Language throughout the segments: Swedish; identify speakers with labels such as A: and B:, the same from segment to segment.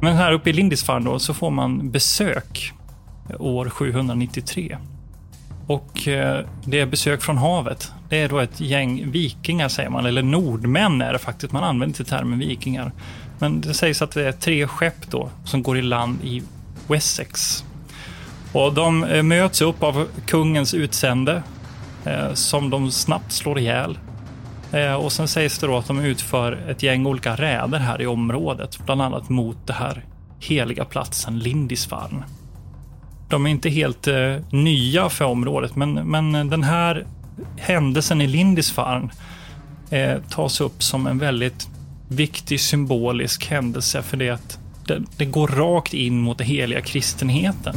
A: Men här uppe i Lindisfarne då, så får man besök år 793. Och eh, det är besök från havet. Det är då ett gäng vikingar säger man, eller nordmän är det faktiskt. Man använder inte termen vikingar. Men det sägs att det är tre skepp då som går i land i Wessex. Och de eh, möts upp av kungens utsände eh, som de snabbt slår ihjäl. Eh, och sen sägs det då att de utför ett gäng olika räder här i området, bland annat mot det här heliga platsen Lindisfarne. De är inte helt eh, nya för området, men, men den här händelsen i Lindisfarne eh, tas upp som en väldigt viktig symbolisk händelse för det att det, det går rakt in mot den heliga kristenheten.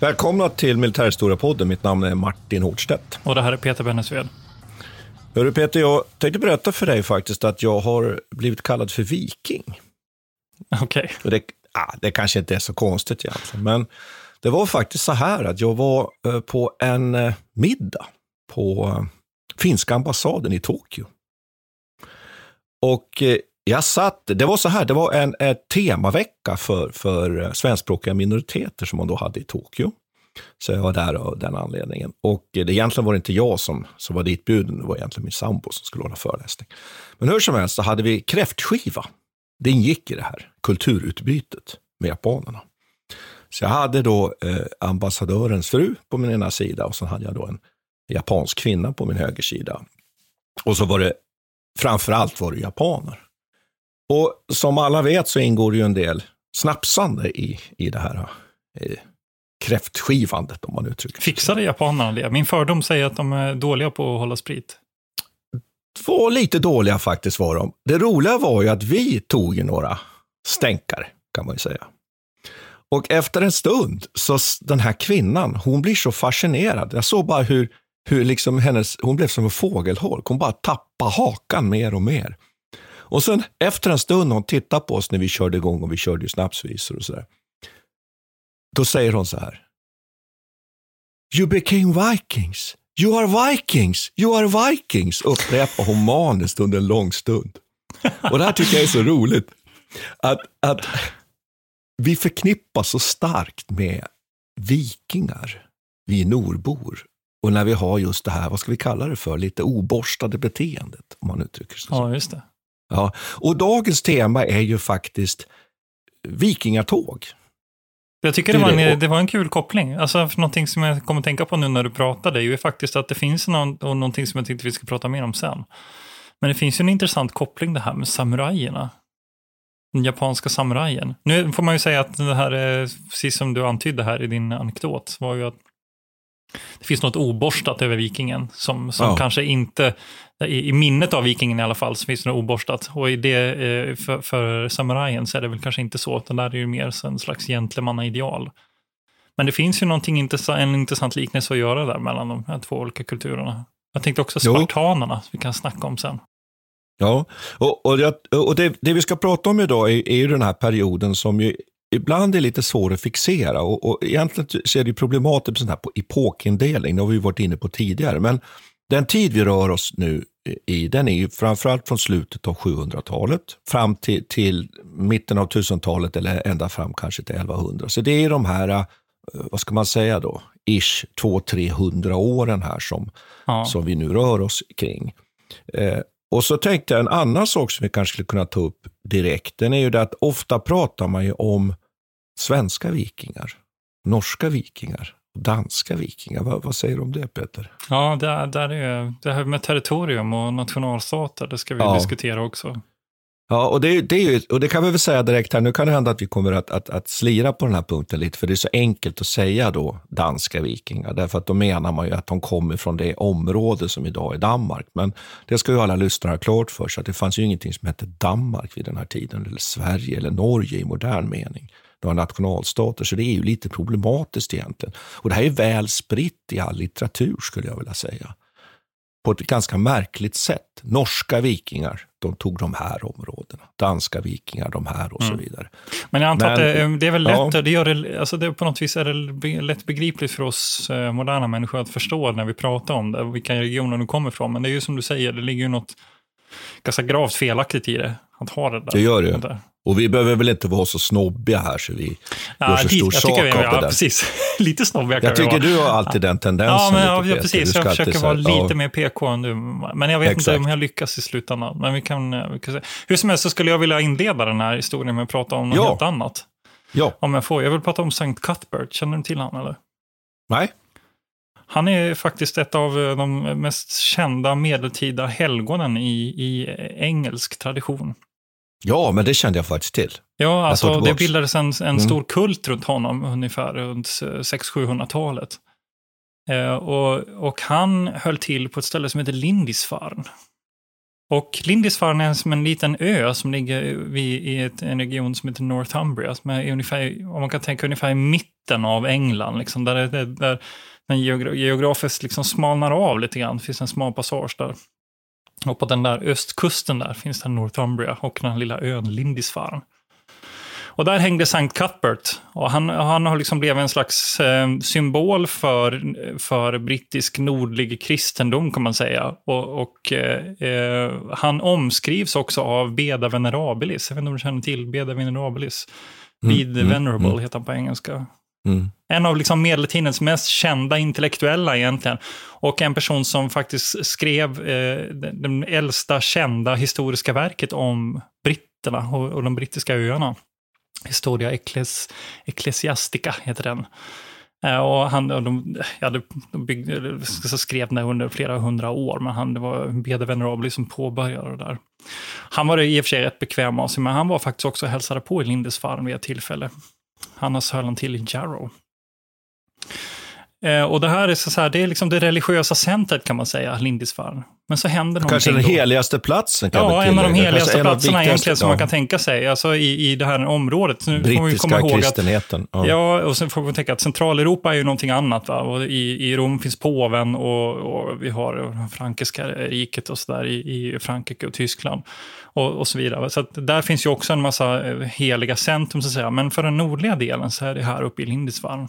B: Välkomna till Militärhistoriepodden. Mitt namn är Martin Hårdstedt.
A: Och det här är Peter Bennesved.
B: Hörru Peter, jag tänkte berätta för dig faktiskt att jag har blivit kallad för viking.
A: Okej.
B: Och Det, ah, det kanske inte är så konstigt egentligen, men det var faktiskt så här att jag var eh, på en eh, middag på eh, finska ambassaden i Tokyo. Och jag satt, det var så här, det var en, en temavecka för, för eh, svenskspråkiga minoriteter som man då hade i Tokyo. Så jag var där av den anledningen. Och det, egentligen var det inte jag som, som var ditbjuden, det var egentligen min sambo som skulle hålla föreläsning. Men hur som helst så hade vi kräftskiva. Det ingick i det här kulturutbytet med japanerna. Så jag hade då eh, ambassadörens fru på min ena sida och så hade jag då en japansk kvinna på min högersida. Och så var det, framför allt var det japaner. Och som alla vet så ingår ju en del snapsande i, i det här eh, kräftskivandet om man uttrycker.
A: Fixade japanerna det? Min fördom säger att de är dåliga på att hålla sprit.
B: Var lite dåliga faktiskt var de. Det roliga var ju att vi tog några stänkare, kan man ju säga. Och efter en stund, så den här kvinnan, hon blir så fascinerad. Jag såg bara hur, hur liksom hennes, hon blev som en fågelholk. Hon bara tappade hakan mer och mer. Och sen efter en stund, hon tittar på oss när vi körde igång och vi körde ju snapsvisor och sådär. Då säger hon så här. You became vikings. You are vikings. You are vikings. Upprepar hon maniskt under en lång stund. Och det här tycker jag är så roligt. Att, att vi förknippas så starkt med vikingar, vi nordbor. Och när vi har just det här, vad ska vi kalla det för, lite oborstade beteendet, om man uttrycker sig så.
A: Ja, just det.
B: Ja. Och dagens tema är ju faktiskt vikingatåg.
A: Jag tycker
B: Det
A: var, en, det var en kul koppling. Alltså, för någonting som jag kommer tänka på nu när du pratade är ju faktiskt att det finns någon, och någonting som jag tänkte vi ska prata mer om sen. Men det finns ju en intressant koppling det här med samurajerna. Den japanska samurajen. Nu får man ju säga att det här, är, precis som du antydde här i din anekdot, var ju att det finns något oborstat över vikingen som, som
B: Ja.
A: kanske inte, i, i minnet av vikingen i alla fall, så finns det något oborstat. Och i det, eh, för, för samurajen så är det väl kanske inte så, utan där är det ju mer en slags gentlemannaideal. Men det finns ju någonting intressant, en intressant liknelse att göra där mellan de här två olika kulturerna. Jag tänkte också
B: Jo.
A: spartanerna, som vi kan snacka om sen.
B: Ja, och, och, jag, och det, det vi ska prata om idag är, är ju den här perioden som ju ibland är lite svår att fixera. Och, och egentligen så är det ju problematiskt med här epokindelning, det har vi varit inne på tidigare. Men Den tid vi rör oss nu i, den är ju framförallt från slutet av 700-talet fram till, till mitten av 1000-talet eller ända fram kanske till 1100. Så det är de här, eh, vad ska man säga då, ish 200-300 åren här som, ja. som vi nu rör oss kring. Eh, och så tänkte jag en annan sak som vi kanske skulle kunna ta upp direkt. Den är ju det att ofta pratar man ju om svenska vikingar, norska vikingar danska vikingar. Vad, vad, säger du om det, Peter?
A: Ja, det, där är, det här med territorium och nationalstater, det ska vi ja. diskutera också.
B: Ja, och det, det, är och det kan vi väl säga direkt här, nu kan det hända att vi kommer att, att, att slira på den här punkten lite, för det är så enkelt att säga då danska vikingar, därför att då menar man ju att de kommer från det område som idag är Danmark. Men det ska ju alla lyssnare ha klart för sig, att det fanns ju ingenting som hette Danmark vid den här tiden, eller Sverige eller Norge i modern mening några nationalstater, så det är ju lite problematiskt egentligen. Och det här är väl spritt i all litteratur skulle jag vilja säga. På ett ganska märkligt sätt. Norska vikingar, de tog de här områdena. Danska vikingar, de här och så mm. vidare.
A: Men jag antar Men, att det, det, är väl lätt, ja. det gör det, alltså det, på något vis är det lätt begripligt för oss eh, moderna människor att förstå när vi pratar om det, vilka regioner de kommer ifrån. Men det är ju som du säger, det ligger ju något ganska gravt felaktigt i det. Att ha det där.
B: Det gör det. Och vi behöver väl inte vara så snobbiga här så vi ja, gör så stor sak av det
A: ja, Precis. lite snobbiga
B: kan Jag tycker du har alltid den tendensen.
A: Ja, men, ja, ja precis. Jag försöker vara lite ja. mer PK än du. Men jag vet Exakt. inte om jag lyckas i slutändan. Men vi kan, eh, vi kan se. Hur som helst så skulle jag vilja inleda den här historien med att prata om något ja. helt annat.
B: Ja.
A: Om jag får. Jag vill prata om St. Cuthbert. Känner du till honom eller?
B: Nej.
A: Han är faktiskt ett av eh, de mest kända medeltida helgonen i, i engelsk tradition.
B: Ja, men det kände jag faktiskt till.
A: Ja, alltså det bildades en, en mm. stor kult runt honom ungefär runt 600-700-talet. Eh, och, och han höll till på ett ställe som heter Lindisfarne. Och Lindisfarne är som en liten ö som ligger vid, i ett, en region som heter Northumbria, som är ungefär, om man kan tänka ungefär i mitten av England, liksom, där, där, där den geografiskt liksom smalnar av lite grann. Det finns en smal passage där. Och på den där östkusten där finns det Northumbria och den lilla ön Lindisfarne. Och där hängde St. Cuthbert. Och han, han har liksom blivit en slags eh, symbol för, för brittisk nordlig kristendom kan man säga. Och, och eh, han omskrivs också av Beda Venerabilis. Jag vet inte om du känner till Beda Venerabilis. Mm, Bede mm, Venerable mm. heter han på engelska. Mm. En av liksom medeltidens mest kända intellektuella egentligen. Och en person som faktiskt skrev eh, det äldsta kända historiska verket om britterna och, och de brittiska öarna. Historia Eccles, Ecclesiastica heter den. Eh, och han, och de, ja, de byggde, så skrev den under flera hundra år, men han, det var Bede Venerabli som påbörjade det där. Han var i och för sig rätt bekväm av sig, men han var faktiskt också och hälsade på i Lindisfarne vid ett tillfälle. Annars höll han till i Jarrow. Eh, och det här är, så här, det är liksom det religiösa centret kan man säga, Lindisfarne. Men så händer någonting.
B: Kanske den då. heligaste platsen? Kan
A: ja, en av de heligaste platserna egentligen som ja. man kan tänka sig, alltså i, i det här området.
B: Nu Brittiska får vi komma ihåg kristenheten.
A: Att, ja. ja, och sen får vi tänka att Centraleuropa är ju någonting annat. Va? Och i, I Rom finns påven och, och vi har Frankiska riket och sådär i, i Frankrike och Tyskland. Och, och så vidare. Så där finns ju också en massa eh, heliga centrum, så att säga. Men för den nordliga delen så är det här uppe i Lindisfarne.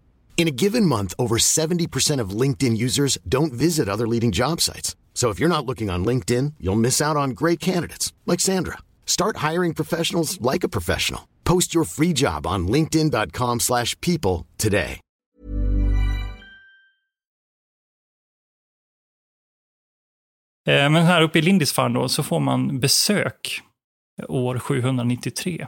C: In a given month, over 70% of LinkedIn users don't visit other leading job sites. So if you're not looking on LinkedIn, you'll miss out on great candidates like Sandra. Start hiring professionals like a professional. Post your free job on linkedin.com/people today.
A: Eh, Men här uppe i Lindisfarne så får man besök år 793.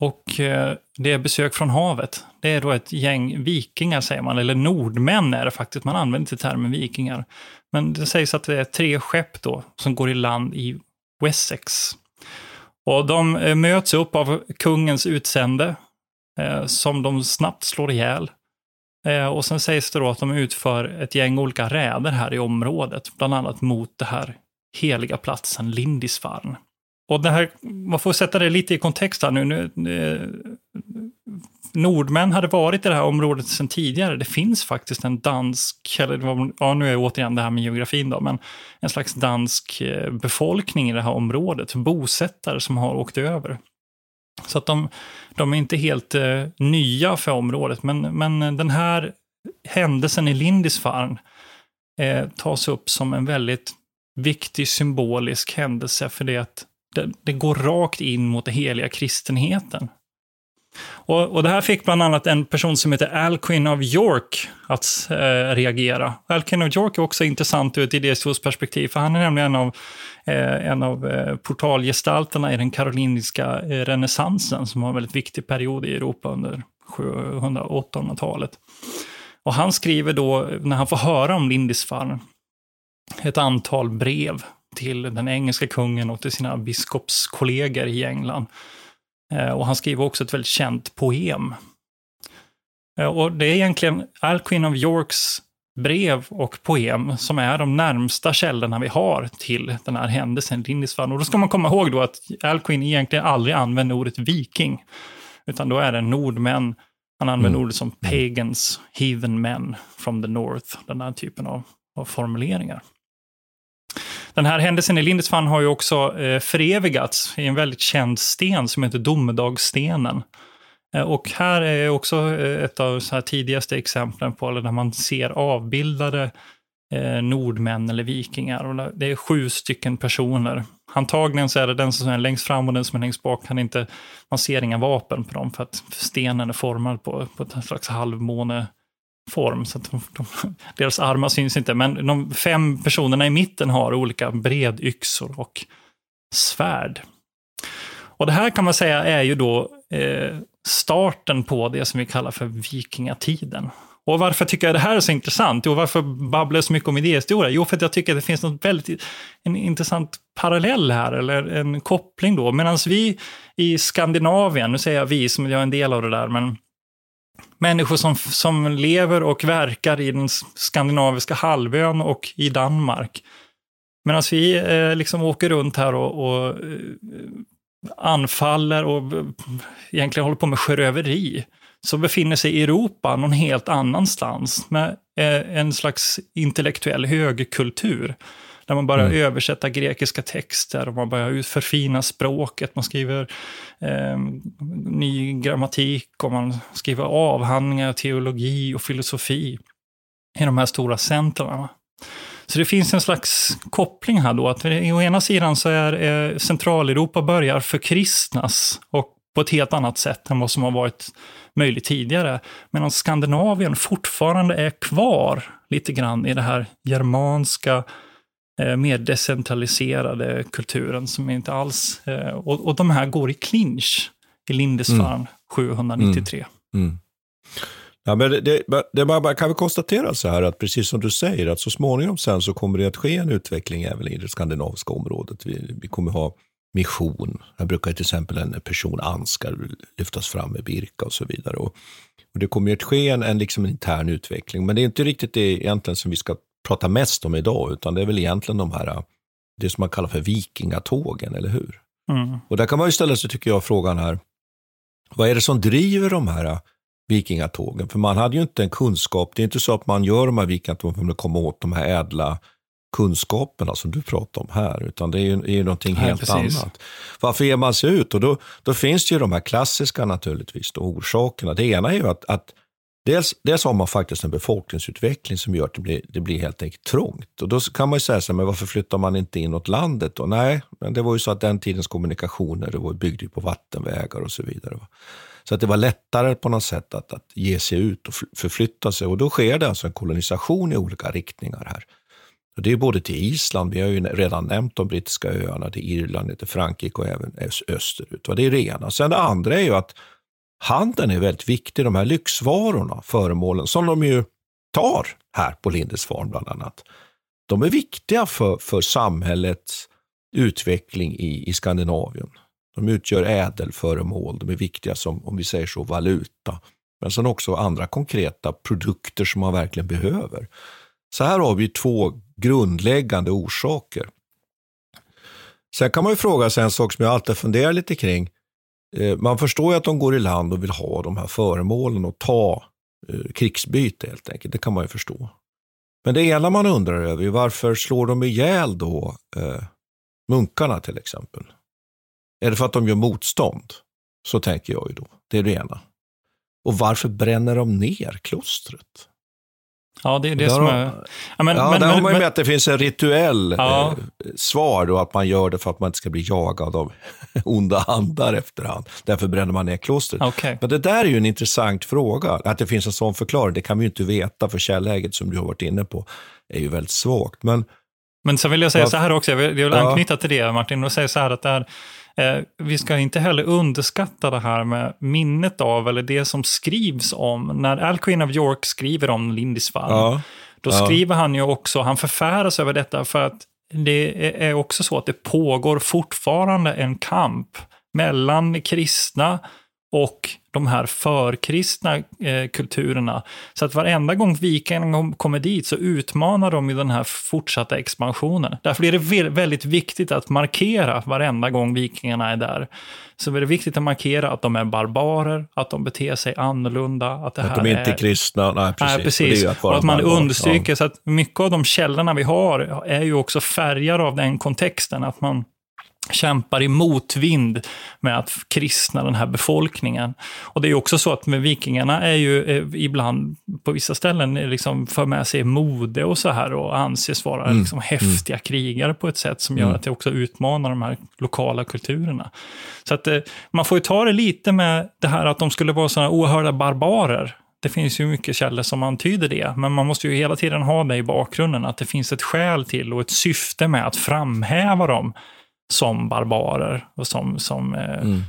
A: Och eh, det är besök från havet. Det är då ett gäng vikingar, säger man, eller nordmän är det faktiskt. Man använder inte termen vikingar. Men det sägs att det är tre skepp då som går i land i Wessex. Och de eh, möts upp av kungens utsände, eh, som de snabbt slår ihjäl. Och sen sägs det då att de utför ett gäng olika räder här i området, bland annat mot det här heliga platsen Lindisfarne. Och det här, man får sätta det lite i kontext här nu. nu nu nordmän hade varit i det här området sedan tidigare. Det finns faktiskt en dansk, eller ja, nu är det återigen det här med geografin då, men en slags dansk eh, befolkning i det här området, bosättare som har åkt över. Så att de, de är inte helt eh, nya för området, men, men den här händelsen i Lindisfarne eh, tas upp som en väldigt viktig symbolisk händelse för det att det, det går rakt in mot den heliga kristenheten. Och, och det här fick bland annat en person som heter Alcuin of York att eh, reagera. Alcuin of York är också intressant ur ett idéhistoriskt perspektiv, för han är nämligen en av, eh, en av eh, portalgestalterna i den karolinska eh, renässansen, som var en väldigt viktig period i Europa under 700 och 800-talet. Och han skriver då, när han får höra om Lindisfarne, ett antal brev till den engelska kungen och till sina biskopskollegor i England. Eh, Och han skriver också ett väldigt känt poem. Eh, Och det är egentligen Alcuin of Yorks brev och poem som är de närmsta källorna vi har till den här händelsen i Lindisfarne. Och då ska man komma ihåg då att Alcuin egentligen aldrig använder ordet viking, utan då är det nordmän. Han använder ordet som pagans, heathen men from the north, den här typen av, av formuleringar. Den här händelsen i Lindisfarne har ju också eh, förevigats i en väldigt känd sten som heter Domedagsstenen. Eh, och här är också eh, ett av de tidigaste exemplen på där man ser avbildade eh, nordmän eller vikingar. Och det är sju stycken personer. Antagligen så är det den som är längst fram och den som är längst bak. Kan inte, man ser inga vapen på dem för att stenen är formad på, på ett slags halvmåne form, så att de, de, deras armar syns inte. Men de fem personerna i mitten har olika bredyxor och svärd. Och det här kan man säga är ju då eh, starten på det som vi kallar för vikingatiden. Och varför tycker jag det här är så intressant? Jo, varför babblar jag så mycket om idéhistoria? Jo, för att jag tycker att det finns något väldigt, en intressant parallell här, eller en koppling då. Medan vi i Skandinavien, nu säger jag vi som jag är en del av det där, men människor som, som lever och verkar i den skandinaviska halvön och i Danmark. Medan vi eh, liksom åker runt här och, och eh, anfaller och eh, egentligen håller på med sjöröveri, så befinner sig Europa någon helt annanstans med eh, en slags intellektuell högkultur. Där man börjar översätta grekiska texter och man börjar förfina språket. Man skriver eh, ny grammatik och man skriver avhandlingar, teologi och filosofi i de här stora centrarna. Så det finns en slags koppling här då. Att å ena sidan så är eh, Centraleuropa börjar förkristnas och på ett helt annat sätt än vad som har varit möjligt tidigare. Medan Skandinavien fortfarande är kvar lite grann i det här germanska, mer decentraliserade kulturen som inte alls... Eh, och, och de här går i clinch i Lindisfarne 793.
B: Mm. Ja, men det, det, det man kan väl konstatera så här att precis som du säger att så småningom sen så kommer det att ske en utveckling även i det skandinaviska området. Vi, vi kommer ha mission. Här brukar till exempel en person Ansgar lyftas fram med Birka och så vidare. Och, och det kommer att ske en, en liksom intern utveckling, men det är inte riktigt det egentligen som vi ska prata mest om idag, utan det är väl egentligen de här, det som man kallar för vikingatågen, eller hur?
A: Mm.
B: Och där kan man ju ställa sig, tycker jag, frågan här, vad är det som driver de här vikingatågen? För man hade ju inte en kunskap, det är inte så att man gör de här vikingatågen för att komma åt de här ädla kunskaperna som du pratar om här, utan det är ju, är ju någonting
A: Nej,
B: helt
A: precis.
B: annat. Varför ger man sig ut? Och då, då finns det ju de här klassiska naturligtvis, då, orsakerna. Det ena är ju att, att Dels, dels har man faktiskt en befolkningsutveckling som gör att det blir, det blir helt enkelt trångt. Och då kan man ju säga så här, men varför flyttar man inte inåt landet då? Nej, men det var ju så att den tidens kommunikationer det var byggde på vattenvägar och så vidare. Så att det var lättare på något sätt att, att ge sig ut och förflytta sig. Och då sker det alltså en kolonisation i olika riktningar här. Och det är både till Island, vi har ju redan nämnt de brittiska öarna, till Irland, till Frankrike och även österut. Och det är det ena. Sen det andra är ju att handeln är väldigt viktig. De här lyxvarorna, föremålen, som de ju tar här på Lindesfarm bland annat. De är viktiga för, för samhällets utveckling i, i Skandinavien. De utgör ädelföremål, de är viktiga som, om vi säger så, valuta. Men sen också andra konkreta produkter som man verkligen behöver. Så här har vi två grundläggande orsaker. Sen kan man ju fråga sig en sak som jag alltid funderar lite kring. Eh, man förstår ju att de går i land och vill ha de här föremålen och ta eh, krigsbyte helt enkelt. Det kan man ju förstå. Men det ena man undrar över är varför slår de ihjäl då eh, munkarna till exempel? Är det för att de gör motstånd? Så tänker jag ju då. Det är det ena. Och varför bränner de ner klostret?
A: Ja, det är det som är...
B: Ja, men, ja men, där men, har man ju med att det finns en rituell ja. eh, svar då, att man gör det för att man inte ska bli jagad av onda andar efterhand. Därför bränner man ner klostret.
A: Okay.
B: Men det där är ju en intressant fråga. Att det finns en sån förklaring, det kan vi ju inte veta, för källäget som du har varit inne på är ju väldigt svagt. Men,
A: men sen vill jag säga så här också, jag vill, jag vill anknyta till det Martin, och säga så här att det här vi ska inte heller underskatta det här med minnet av, eller det som skrivs om. När Al Queen of York skriver om Lindisfarne, ja. då ja. skriver han ju också, han förfäras över detta för att det är också så att det pågår fortfarande en kamp mellan kristna och de här förkristna eh, kulturerna. Så att varenda gång vikingarna kommer dit så utmanar de ju den här fortsatta expansionen. Därför är det väldigt viktigt att markera varenda gång vikingarna är där. Så är det viktigt att markera att de är barbarer, att de beter sig annorlunda. Att, det
B: att de inte är kristna. Nej, precis.
A: Nej, precis. Och, att, och att man barbar. understryker ja. så att mycket av de källorna vi har är ju också färgar av den kontexten. Att man kämpar i motvind med att kristna den här befolkningen. Och det är också så att med vikingarna är ju eh, ibland på vissa ställen eh, liksom för med sig mode och så här och anses vara mm. liksom häftiga mm. krigare på ett sätt som gör mm. att det också utmanar de här lokala kulturerna. Så att eh, man får ju ta det lite med det här att de skulle vara sådana oerhörda barbarer. Det finns ju mycket källor som antyder det, men man måste ju hela tiden ha det i bakgrunden, att det finns ett skäl till och ett syfte med att framhäva dem som barbarer och som, som eh, mm.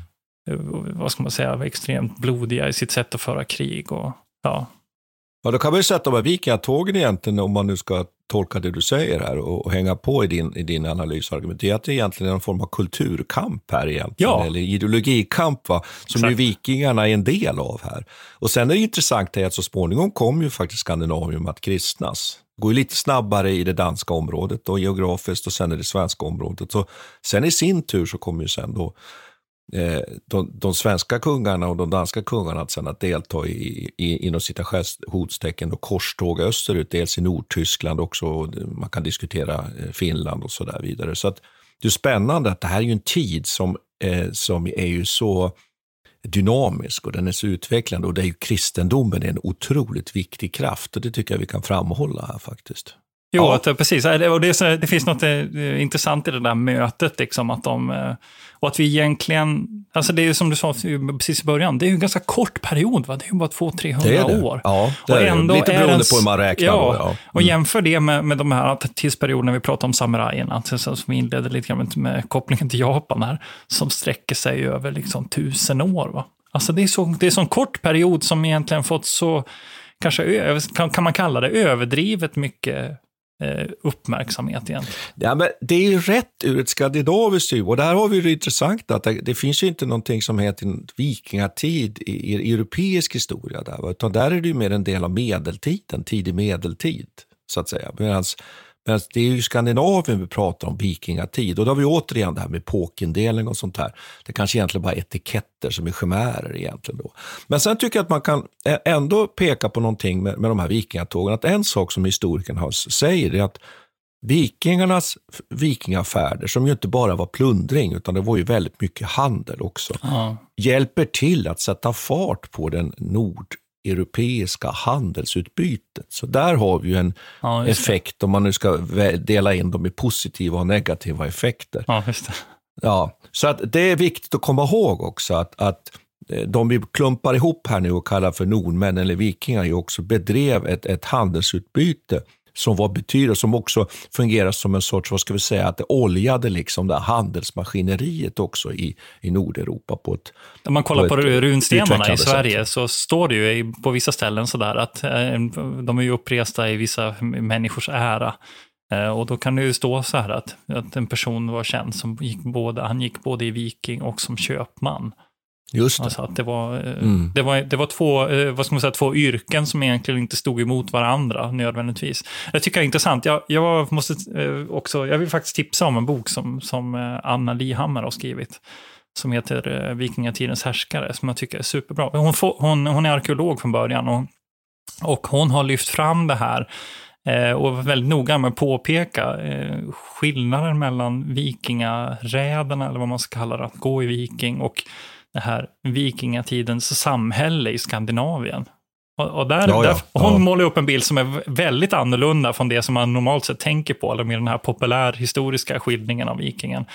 A: Eh, vad ska man säga, extremt blodiga i sitt sätt att föra krig. Och, ja.
B: Ja, då kan man ju säga att de här vikingatågen egentligen, om man nu ska tolka det du säger här och, och hänga på i din, i din analysargument, det är att det egentligen är en form av kulturkamp här egentligen, ja. eller ideologikamp, va? som Exakt. ju vikingarna är en del av här. Och sen är det intressant att så småningom kom ju faktiskt Skandinavium att kristnas. Det går ju lite snabbare i det danska området då, geografiskt och sen i det svenska området. Så sen i sin tur så kommer ju sen då eh, de, de, svenska kungarna och de danska kungarna att, sen att delta i, i, inom citationstecken och korståg österut, dels i Nordtyskland också, och man kan diskutera eh, Finland och så där vidare. Så att det är spännande att det här är ju en tid som, eh, som är ju så dynamisk och den är så utvecklande och det är ju kristendomen är en otroligt viktig kraft och det tycker jag vi kan framhålla här faktiskt.
A: Jo, ja. att, precis. Och det, så, det finns något eh, intressant i det där mötet, liksom, att de, eh, och att vi egentligen, alltså det är som du sa precis i början, det är ju en ganska kort period, va? det är ju bara 200-300 år.
B: Ja, det och är ändå lite beroende på hur man räknar. Ja, då, ja. Mm.
A: Och jämför det med, med de här tidsperioderna vi pratar om samurajerna, som vi inledde lite grann med, med kopplingen till Japan här, som sträcker sig över liksom tusen år. Va? Alltså det är, så, det är så en kort period som egentligen fått så, kanske kan, man kalla det överdrivet mycket eh, Eh, uppmärksamhet egentligen.
B: Ja, men det är ju rätt ur ett skandinaviskt synpunkt. Och där har vi det intressanta, att det, det, finns ju inte någonting som heter vikingatid i, i europeisk historia, där, utan där är det ju mer en del av medeltiden, tidig medeltid, så att säga. Medan men det är ju Skandinavien vi pratar om, vikingatid. Och då har vi återigen det här med epokindelning och sånt här. Det kanske egentligen bara är etiketter som är chimärer egentligen. Då. Men sen tycker jag att man kan ändå peka på någonting med, med de här vikingatågen. Att en sak som historikerna säger är att vikingarnas vikingafärder, som ju inte bara var plundring, utan det var ju väldigt mycket handel också, ja. hjälper till att sätta fart på den nord europeiska handelsutbytet. Så där har vi ju en
A: Ja,
B: effekt, om man nu ska dela in dem i positiva och negativa effekter.
A: Ja.
B: Ja, så att det är viktigt att komma ihåg också att, att eh, de vi klumpar ihop här nu och kallar för nordmän eller vikingar ju också bedrev ett, ett handelsutbyte som var betydande, som också fungerar som en sorts, vad ska vi säga, att det oljade liksom det handelsmaskineriet också i, i Nordeuropa på ett
A: Om man kollar på,
B: ett
A: runstenarna i Sverige
B: sätt.
A: så står det ju på vissa ställen sådär att eh, de är ju uppresta i vissa människors ära. Eh, Och då kan det ju stå så här att, att en person var känd som gick både, han gick både i viking och som köpman.
B: Just det.
A: Alltså att det var, eh,
B: Mm.
A: det var, det var två, eh, vad ska man säga, två yrken som egentligen inte stod emot varandra nödvändigtvis. Jag tycker det är intressant. Jag, jag, måste eh, också, jag vill faktiskt tipsa om en bok som, som Anna Lihammar har skrivit. Som heter Vikingatidens härskare, som jag tycker är superbra. Hon, får, hon, hon är arkeolog från början och, och hon har lyft fram det här och var väldigt noga med att påpeka skillnaden mellan vikingaräderna, eller vad man ska kalla det, att gå i viking, och det här vikingatidens samhälle i Skandinavien. Och, och där,
B: Ja, ja.
A: där, hon
B: Ja.
A: målar upp en bild som är väldigt annorlunda från det som man normalt sett tänker på, eller med den här populärhistoriska skildringen av vikingen.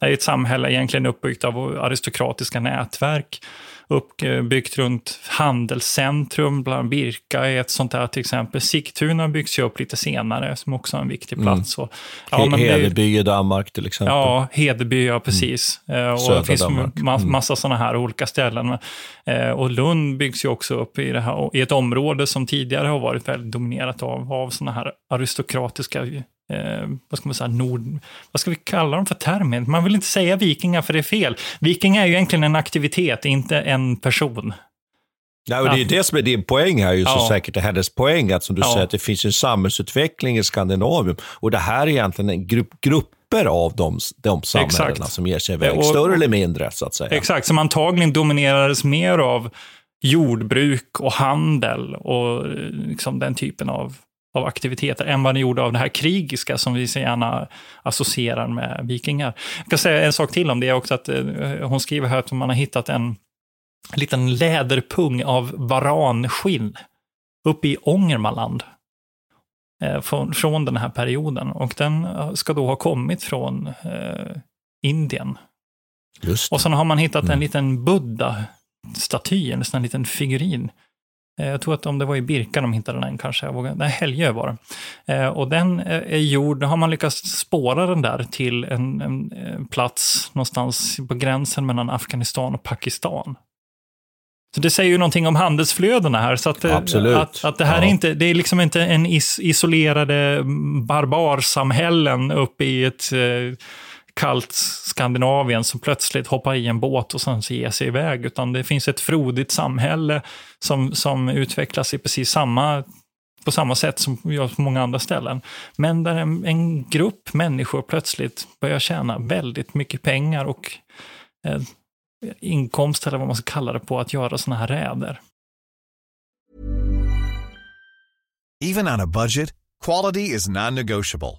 A: Det är ett samhälle egentligen uppbyggt av aristokratiska nätverk, uppbyggt runt handelscentrum, bland Birka är ett sånt där till exempel. Sigtuna byggs ju upp lite senare, som också är en viktig plats. Och,
B: Mm. He-
A: men det
B: Hedeby i Danmark till exempel.
A: Ja, Hedeby, ja precis. Eh, Och
B: Södra
A: det finns
B: Danmark.
A: ma-
B: Mm.
A: massa sådana här olika ställen. Eh, Och Lund byggs ju också upp i, det här, i ett område som tidigare har varit väldigt dominerat av, av sådana här aristokratiska, eh, vad ska man säga, nord... Vad ska vi kalla dem för termer? Man vill inte säga vikingar för det är fel. Vikingar är ju egentligen en aktivitet, inte en person.
B: Nej, och det är det som är din poäng här, ju så
A: Ja.
B: säkert är hennes poäng, att som du
A: Ja.
B: säger, att det finns en samhällsutveckling i Skandinavien. Och det här är egentligen en grupp, grupper av de, de samhällena
A: Exakt.
B: som ger sig iväg,
A: Och-
B: större eller mindre så att säga.
A: Exakt, som antagligen dominerades mer av jordbruk och handel och liksom den typen av, av aktiviteter än vad det gjorde av det här krigiska som vi så gärna associerar med vikingar. Jag kan säga en sak till om det också, att eh, hon skriver här att man har hittat en liten läderpung av varanskinn uppe i Ångermanland. eh, Från, från den här perioden. Och den eh, ska då ha kommit från eh, Indien. Och sen har man hittat en
B: Mm.
A: liten Buddha-staty, en sån liten figurin. Eh, Jag tror att om det var i Birka de hittade den kanske, jag vågar, nej, Helgö var det. Eh, Och den eh, är gjord, har man lyckats spåra den där till en, en, plats någonstans på gränsen mellan Afghanistan och Pakistan. Så det säger ju någonting om handelsflödena här. Så att,
B: Absolut.
A: att, att det här är
B: Ja.
A: inte, det är liksom inte en is, isolerade barbarsamhällen uppe i ett eh, kallt Skandinavien som plötsligt hoppar i en båt och sen så ger sig iväg, utan det finns ett frodigt samhälle som, som utvecklas i precis samma på samma sätt som görs på många andra ställen. Men där en, en grupp människor plötsligt börjar tjäna väldigt mycket pengar och eh, inkomst, eller vad man ska kalla det, på att göra sådana här räder.
D: Even on a budget, quality is non-negotiable.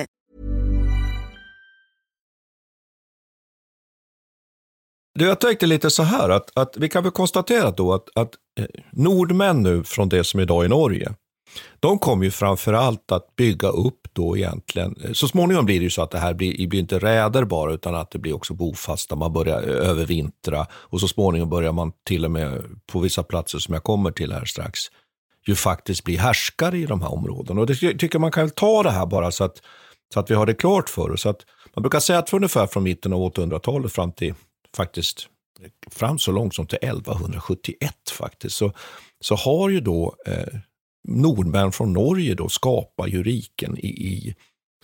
B: Du, jag tänkte lite så här, att, att vi kan väl konstatera då att, att eh, nordmän nu från det som idag är Norge, de kommer ju framför allt att bygga upp då egentligen, eh, så småningom blir det ju så att det här blir, blir inte räder bara, utan att det blir också bofasta, man börjar övervintra och så småningom börjar man till och med på vissa platser som jag kommer till här strax, ju faktiskt bli härskare i de här områdena. Och det tycker man kan ta det här bara så att, så att vi har det klart för oss. Att man brukar säga att för ungefär från mitten av 800-talet fram till faktiskt fram så långt som till 1171 faktiskt, så, så har ju då eh, nordmän från Norge då skapar ju riken i, i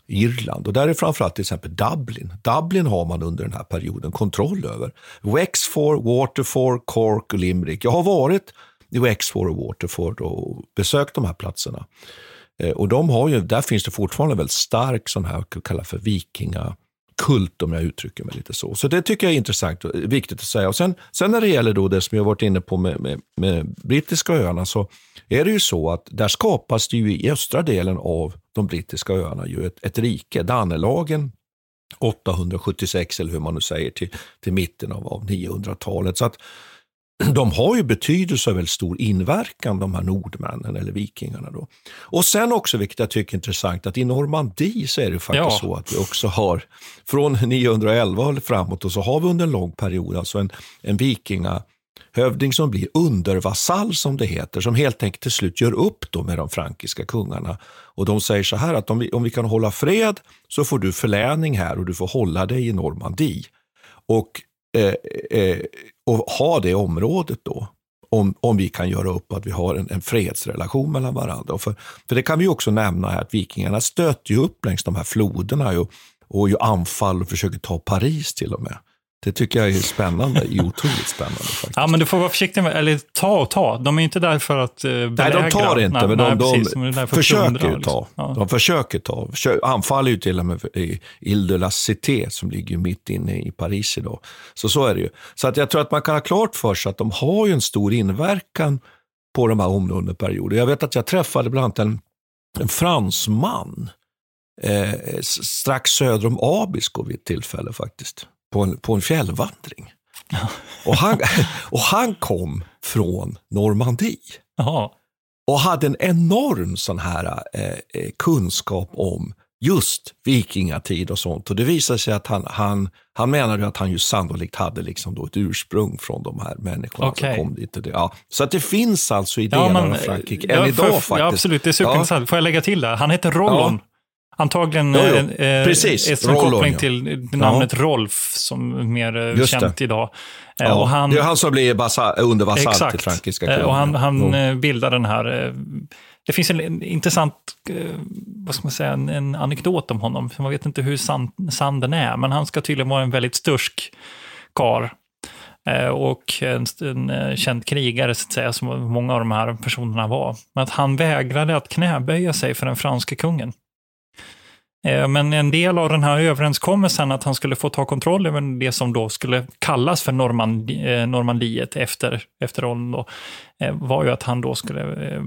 B: Irland. Och där är framförallt till exempel Dublin. Dublin har man under den här perioden kontroll över. Wexford, Waterford, Cork och Limerick. Jag har varit i Wexford och Waterford och besökt de här platserna. Eh, och de har ju, där finns det fortfarande väldigt stark sån här, kallar för vikinga kult om jag uttrycker mig lite så. Så det tycker jag är intressant och viktigt att säga. Och sen, sen när det gäller då det som jag varit inne på med, med, med brittiska öarna så är det ju så att där skapas det ju i östra delen av de brittiska öarna ju ett, ett rike, Dannelagen 876 eller hur man nu säger till, till mitten av, av 900-talet. Så att de har ju betydelse och väldigt stor inverkan, de här nordmännen eller vikingarna. Då. Och sen också, vilket jag tycker är intressant, att i Normandie så är det faktiskt ja. så att vi också har, från 911 och framåt, och så har vi under en lång period alltså en, en vikingahövding som blir undervasall som det heter, som helt enkelt till slut gör upp då med de frankiska kungarna. Och de säger så här att om vi, om vi kan hålla fred så får du förläning här och du får hålla dig i Normandie. Och Eh, eh, och ha det området då. Om, om vi kan göra upp att vi har en, en fredsrelation mellan varandra. Och för, för det kan vi också nämna här att vikingarna stöter ju upp längs de här floderna och, och ju anfall och försöker ta Paris till och med. Det tycker jag är spännande, är otroligt spännande. Faktiskt.
A: Ja, men du får vara försiktig med, eller ta och ta. De är inte där för att uh, belägra.
B: Nej, de tar inte, nej, men de, nej, precis, de, de försöker ju ta. Ja. De försöker ta. Anfaller ju till och med Ile de la Cité som ligger mitt inne i Paris idag. Så så är det ju. Så att jag tror att man kan ha klart för sig att de har ju en stor inverkan på de här områdena perioder. Jag vet att jag träffade bland annat en, en fransman eh, strax söder om Abisko vid ett tillfälle faktiskt på en, på en fjällvandring. och, han, och han kom från Normandie.
A: Aha.
B: Och hade en enorm sån här eh, eh, kunskap om just vikingatid och sånt. Och det visade sig att han, han, han menade att han ju sannolikt hade liksom då ett ursprung från de här människorna
A: okay.
B: som kom dit. Det. Ja, så att det finns alltså i delar ja, av Frankrike, än idag faktiskt.
A: Ja, absolut. Det är superintressant. Ja. Får jag lägga till det? Han heter Rollon. Antagligen jo, jo. Eh, Precis. ett Rollon, koppling ja. till namnet ja. Rolf, som mer eh, Just känt det. idag.
B: Eh, ja. Och han, det är han som blir basa, under vasall till frankiska
A: kungen. Och han, han mm. bildar den här... Det finns en intressant, vad ska man säga, en, en anekdot om honom. Man vet inte hur sann, sann den är, men han ska tydligen vara en väldigt stursk kar och en, en känd krigare, så att säga, som många av de här personerna var. Men att han vägrade att knäböja sig för den franske kungen. Eh, men en del av den här överenskommelsen att han skulle få ta kontroll över det som då skulle kallas för eh, Normandiet efter, efter rollen då, eh, var ju att han då skulle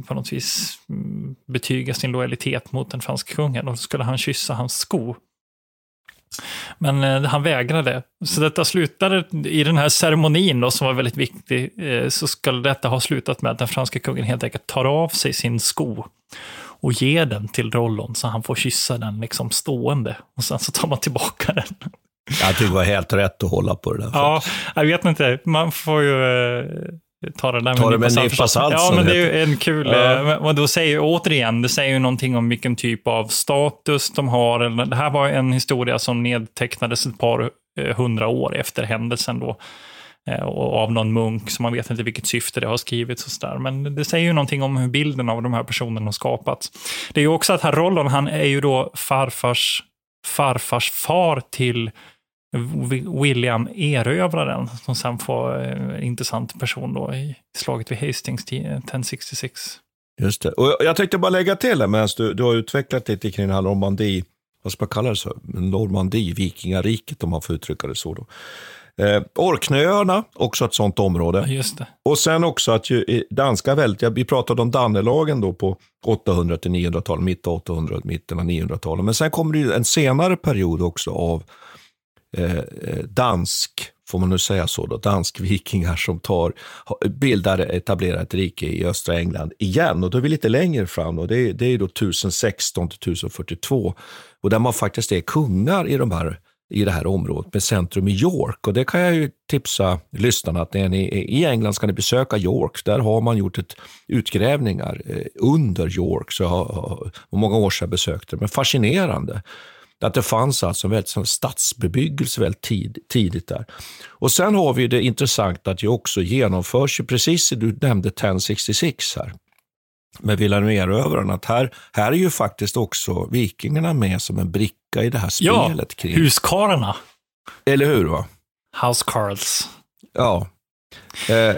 A: på något vis mm, betyga sin lojalitet mot den franska kungen och då skulle han kyssa hans sko. Men han vägrade. Så detta slutade i den här ceremonin då, som var väldigt viktig, så skulle detta ha slutat med att den franska kungen helt enkelt tar av sig sin sko och ger den till Rollon så han får kyssa den liksom stående. Och sen så tar man tillbaka den.
B: Jag tycker det var helt rätt att hålla på det där.
A: Ja, jag vet inte. Man får ju eh, ta det där
B: ta med en nypa salt.
A: Ja, men det är ju en kul... Ja. Och eh, då säger återigen, det säger ju någonting om vilken typ av status de har. Det här var en historia som nedtecknades ett par eh, hundra år efter händelsen då. Eh, och av någon munk, så man vet inte vilket syfte det har skrivits. Och så där. Men det säger ju någonting om hur bilden av de här personerna har skapats. Det är ju också att herr Rollon, han är ju då farfars farfars far till William Erövraren, som sen får en intressant person då i slaget vid Hastings 1066.
B: Just det. Och jag tänkte bara lägga till det medan du, du har utvecklat lite kring den här Normandie, vad ska man kalla det så? Normandie, vikingariket om man får uttrycka det så. Då. Eh, Orknöarna, också ett sånt område. Och sen också att ju, danska väldet, vi pratade om Dannelagen då på 800 till 900-talet, mitt 800, mitten av 900-talet. Men sen kommer det en senare period också av eh, eh, dansk, får man nu säga så, då, dansk-vikingar som tar, bildar, etablerar ett rike i östra England igen. Och då är vi lite längre fram, och det, det är då 1016 till 1042. Och där man faktiskt är kungar i de här i det här området med centrum i York. Och det kan jag ju tipsa lyssnarna att när ni är i England ska ni besöka York. Där har man gjort ett utgrävningar eh, under York. Så jag har, många år sedan jag besökte det, men fascinerande. Att det fanns alltså en väldigt stadsbebyggelse väldigt tid, tidigt där. Och sen har vi det intressanta att det också genomförs, precis som du nämnde 1066 här, med Villanueva-övrarna, att här, här är ju faktiskt också vikingarna med som en bricka i det här spelet.
A: Ja, kring. huskarlarna.
B: Eller hur? va?
A: House Carls.
B: Ja, Eh,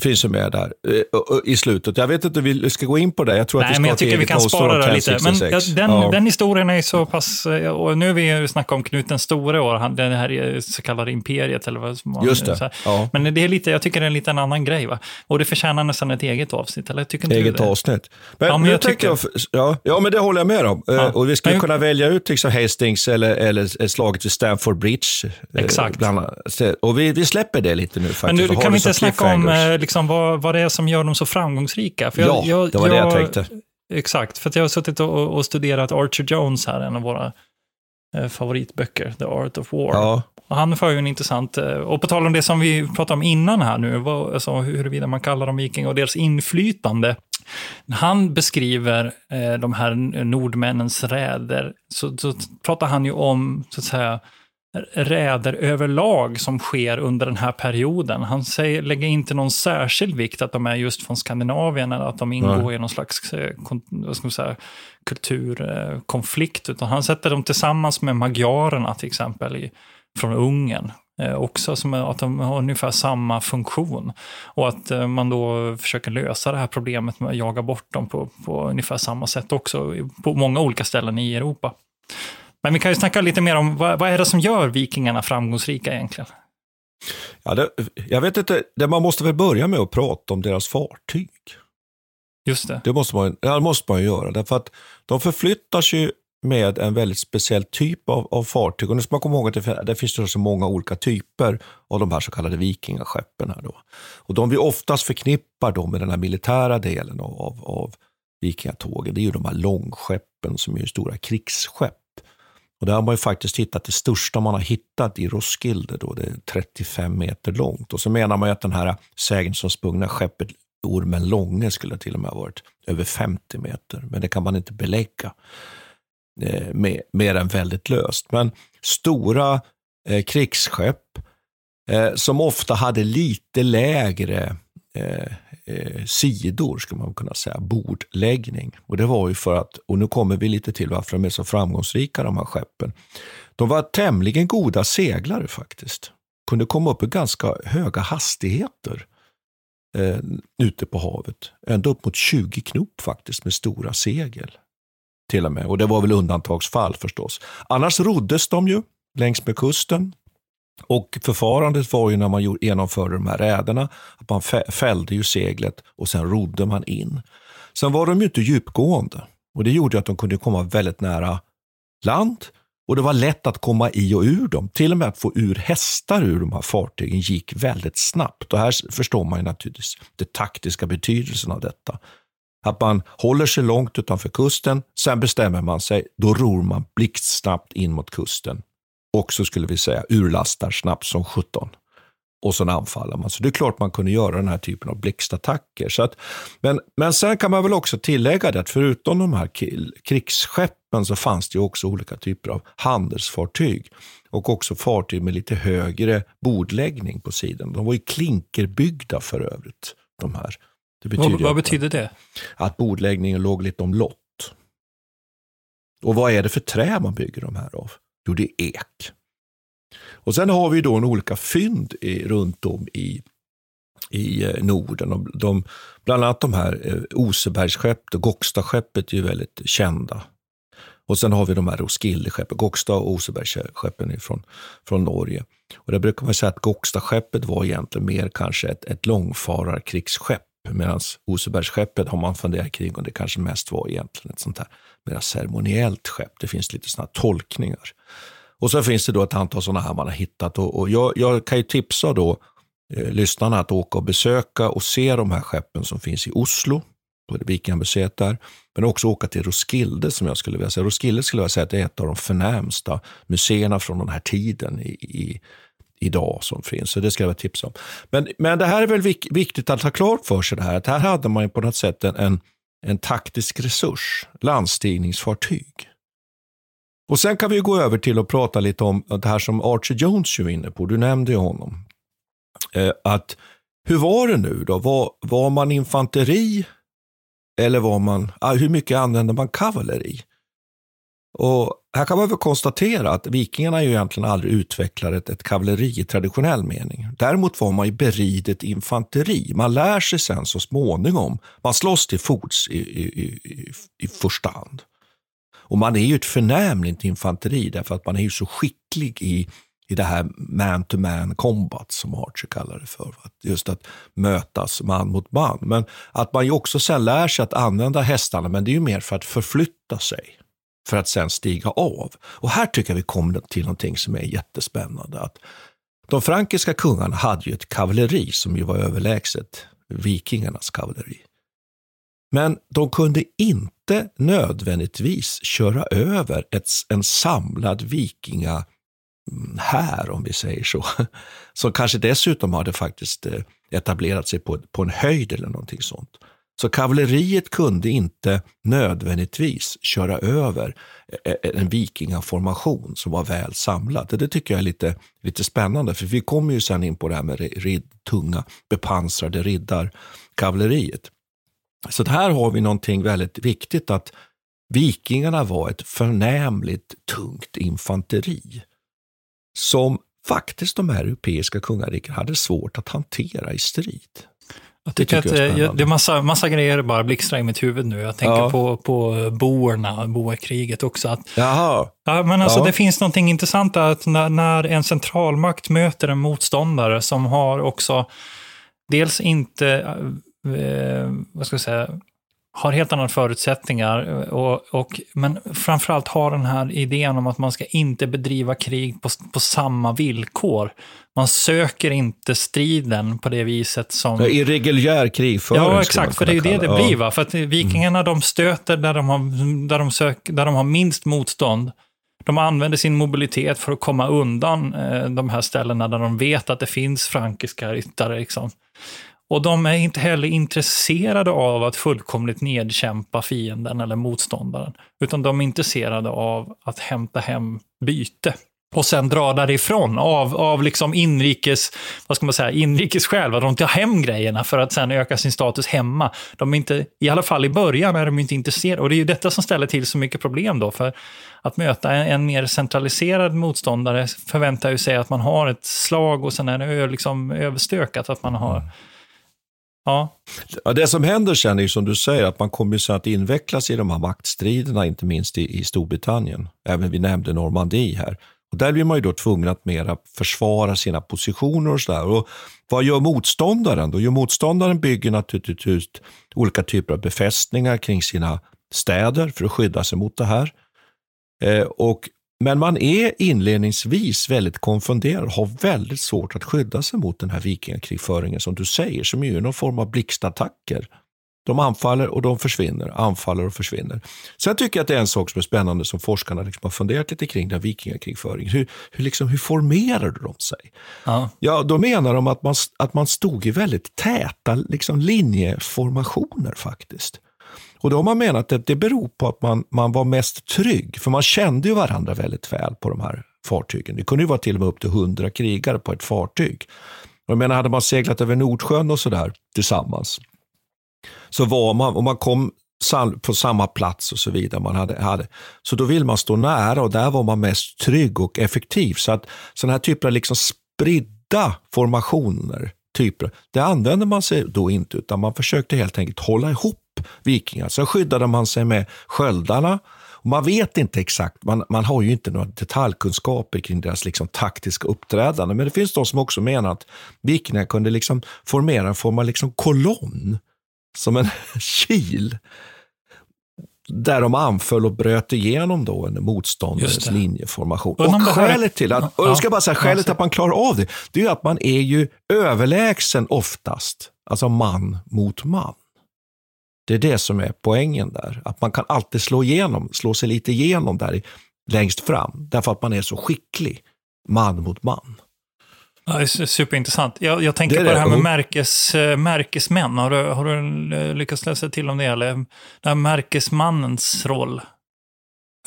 B: finns ju med där eh, i slutet. Jag vet inte om vi ska gå in på det. Jag tror
A: Nej,
B: att vi ska
A: men jag tycker vi kan spara det lite. Men den, ja. den historien är så pass... Eh, och nu har vi snackat om Knut den store och det här så kallade imperiet. Eller vad man,
B: Just det. Ja.
A: Men det är lite, jag tycker det är en lite en annan grej. Va? Och det förtjänar nästan ett eget avsnitt. Eller tycker inte
B: eget
A: du det?
B: avsnitt. Men,
A: ja, men jag tycker... Jag,
B: ja, ja, men det håller jag med om. Eh, ja. Och vi skulle men... kunna välja ut liksom Hastings eller, eller slaget vid Stamford Bridge.
A: Exakt.
B: Bland Och vi, vi släpper det lite nu faktiskt.
A: Men kan vi inte snacka om eh, liksom, vad, vad det är som gör dem så framgångsrika.
B: För jag, ja, jag, det var jag, det jag tänkte.
A: Exakt, för jag har suttit och, och, studerat Archer Jones här, en av våra eh, favoritböcker, The Art of War.
B: Ja.
A: Och han för ju en intressant, eh, och på tal om det som vi pratade om innan här nu, vad, alltså huruvida man kallar dem vikingar och deras inflytande. Han beskriver eh, de här nordmännens räder, så, så pratar han ju om, så att säga, räder överlag som sker under den här perioden. Han säger, lägger inte någon särskild vikt att de är just från Skandinavien eller att de ingår Nej. i någon slags eh, säga, kulturkonflikt, utan han sätter dem tillsammans med magyarerna till exempel i, från Ungern. Eh, också som att de har ungefär samma funktion. Och att eh, man då försöker lösa det här problemet med att jaga bort dem på, på ungefär samma sätt också på många olika ställen i Europa. Men vi kan ju snacka lite mer om vad, vad är det som gör vikingarna framgångsrika egentligen?
B: Ja, det, jag vet inte, det man måste väl börja med att prata om deras fartyg.
A: Just det.
B: Det måste man, ja, måste man göra, därför att de förflyttas ju med en väldigt speciell typ av, av fartyg. Och nu ska man komma ihåg att det, det finns så många olika typer av de här så kallade vikingaskeppen. Här då. Och de vi oftast förknippar då med den här militära delen av, av, av vikingatågen, det är ju de här långskeppen som är stora krigsskepp. Och där har man ju faktiskt hittat det största man har hittat i Roskilde. Då. Det är 35 meter långt. Och så menar man ju att den här sägensomspunna skeppet Ormen Långe skulle till och med ha varit över 50 meter. Men det kan man inte belägga eh, med, mer än väldigt löst. Men stora eh, krigsskepp eh, som ofta hade lite lägre eh, eh, sidor, ska man kunna säga, bordläggning. Och det var ju för att, och nu kommer vi lite till varför de är så framgångsrika de här skeppen. De var tämligen goda seglare faktiskt. Kunde komma upp i ganska höga hastigheter eh, ute på havet. Ända upp mot 20 knop faktiskt med stora segel. Till och med. Och det var väl undantagsfall förstås. Annars roddes de ju längs med kusten. Och förfarandet var ju när man genomförde de här räderna, att man fällde ju seglet och sen rodde man in. Sen var de ju inte djupgående och det gjorde att de kunde komma väldigt nära land och det var lätt att komma i och ur dem. Till och med att få ur hästar ur de här fartygen gick väldigt snabbt. Och här förstår man ju naturligtvis den taktiska betydelsen av detta. Att man håller sig långt utanför kusten, sen bestämmer man sig, då ror man blixtsnabbt in mot kusten och så skulle vi säga urlastar snabbt som 17. Och så anfaller man. Så det är klart man kunde göra den här typen av blixtattacker. Så att, men, men sen kan man väl också tillägga det att förutom de här krigsskeppen så fanns det också olika typer av handelsfartyg. Och också fartyg med lite högre bordläggning på sidan. De var ju klinkerbyggda för övrigt. De här.
A: Det betyder vad, vad betyder det?
B: Att bordläggningen låg lite omlott. Och vad är det för trä man bygger de här av? Jo, det är ek. Och sen har vi då en olika fynd i, runt om i, i eh, Norden. Och de, bland annat de här eh, Osebergsskeppet och Gokstaskeppet är ju väldigt kända. Och sen har vi de här Roskildeskeppen, Goksta och Osebergsskeppen från, från Norge. Och där brukar man säga att Gokstaskeppet var egentligen mer kanske ett, ett långfararkrigsskepp. Medan Osebergsskeppet har man funderat kring och det kanske mest var egentligen ett sånt här mer ceremoniellt skepp. Det finns lite sådana tolkningar. Och så finns det då ett antal sådana här man har hittat. Och, och jag, jag, kan ju tipsa då eh, lyssnarna att åka och besöka och se de här skeppen som finns i Oslo, på Vikingamuseet där. Men också åka till Roskilde som jag skulle vilja säga. Roskilde skulle jag säga att det är ett av de förnämsta museerna från den här tiden i, i idag som finns. Så det ska jag tipsa om. Men, men det här är väl vik viktigt att ha klart för sig det här. Att här hade man på något sätt en, en, en taktisk resurs, landstigningsfartyg. Och sen kan vi gå över till att prata lite om det här som Archer Jones är inne på. Du nämnde ju honom. Eh, att hur var det nu då? Var, var man infanteri eller var man, ah, hur mycket använde man kavalleri? Och här kan man väl konstatera att vikingarna ju egentligen aldrig utvecklade ett, ett kavalleri i traditionell mening. Däremot var man ju beridet infanteri. Man lär sig sen så småningom. Man slåss till fots i, i, i, i första hand. Och man är ju ett förnämligt infanteri därför att man är ju så skicklig i, i det här man-to-man combat som Archer kallar det för. Just att mötas man mot man. Men att man ju också sen lär sig att använda hästarna, men det är ju mer för att förflytta sig för att sen stiga av. Och här tycker jag vi kommer till någonting som är jättespännande. Att de frankiska kungarna hade ju ett kavalleri som ju var överlägset vikingarnas kavalleri. Men de kunde inte nödvändigtvis köra över ett, en samlad vikinga mm, här, om vi säger så, som kanske dessutom hade faktiskt eh, etablerat sig på, på en höjd eller någonting sånt. Så kavalleriet kunde inte nödvändigtvis köra över eh, eh, en vikingaformation som var väl samlad. Det tycker jag är lite, lite spännande, för vi kommer ju sen in på det här med rid, tunga bepansrade riddarkavalleriet. Så här har vi någonting väldigt viktigt, att vikingarna var ett förnämligt tungt infanteri som faktiskt de här europeiska kungariken hade svårt att hantera i strid.
A: Jag tycker, tycker att jag det är massa, massa grejer bara blixtrar i mitt huvud nu. Jag tänker ja. på, på boerna, boerkriget också. Att,
B: Jaha.
A: Ja, men alltså, ja. Det finns någonting intressant att när, när en centralmakt möter en motståndare som har också dels inte, eh, vad ska jag säga, har helt andra förutsättningar, och, och, men framförallt har den här idén om att man ska inte bedriva krig på, på samma villkor. Man söker inte striden på det viset som...
B: Irreguljär krigföring.
A: Ja, exakt, för det är ju det det blir. Va? För att vikingarna, de stöter där de, har, där, de sök, där de har minst motstånd. De använder sin mobilitet för att komma undan eh, de här ställena där de vet att det finns frankiska ryttare. Liksom. Och de är inte heller intresserade av att fullkomligt nedkämpa fienden eller motståndaren, utan de är intresserade av att hämta hem byte och sen dra därifrån av, av liksom inrikes, vad ska man säga, inrikes själva. De tar hem grejerna för att sen öka sin status hemma. De är inte, i alla fall i början är de inte intresserade. Och det är ju detta som ställer till så mycket problem då. För att möta en, en mer centraliserad motståndare förväntar ju sig att man har ett slag och sen är det liksom överstökat. Att man har mm
B: Ja. ja. Det som händer sen är som du säger, att man kommer sen att invecklas i de här maktstriderna, inte minst i, i Storbritannien. Även vi nämnde Normandie här. Och där blir man ju då tvungen att mera försvara sina positioner och sådär. vad gör motståndaren? Då Jo, motståndaren bygger naturligtvis olika typer av befästningar kring sina städer för att skydda sig mot det här. Eh, och men man är inledningsvis väldigt konfunderad och har väldigt svårt att skydda sig mot den här vikingakrigföringen som du säger, som är någon form av blixtattacker. De anfaller och de försvinner, anfaller och försvinner. Sen tycker jag att det är en sak som är spännande som forskarna liksom har funderat lite kring, den vikingakrigföringen. Hur, hur, liksom, hur formerade de sig? Ja. ja, då menar de att man, att man stod i väldigt täta liksom, linjeformationer faktiskt. Och då har man menat att det beror på att man, man var mest trygg, för man kände ju varandra väldigt väl på de här fartygen. Det kunde ju vara till och med upp till hundra krigare på ett fartyg. Och jag menar, hade man seglat över Nordsjön och sådär tillsammans, så var man, och man kom på samma plats och så vidare. Man hade, hade. Så då vill man stå nära och där var man mest trygg och effektiv. Så att sådana här typer av liksom spridda formationer, typer, det använde man sig då inte, utan man försökte helt enkelt hålla ihop vikingar. Sen skyddade man sig med sköldarna. man vet inte exakt, man, man har ju inte några detaljkunskaper kring deras liksom taktiska uppträdande, men det finns de som också menar att vikingar kunde liksom formera en form av liksom kolonn som en kil. Där de anföll och bröt igenom då en motståndares linjeformation. Och skälet till att, och jag ska bara säga, skälet att man klarar av det, det är att man är ju överlägsen oftast. Alltså man mot man. Det är det som är poängen där. Att man kan alltid slå igenom, slå sig lite igenom där längst fram. Därför att man är så skicklig, man mot man.
A: Ja, superintressant. Jag, jag tänker det på det här med märkes, eh, märkesmän. Har du, har du lyckats läsa till om det? Eller den här märkesmannens roll?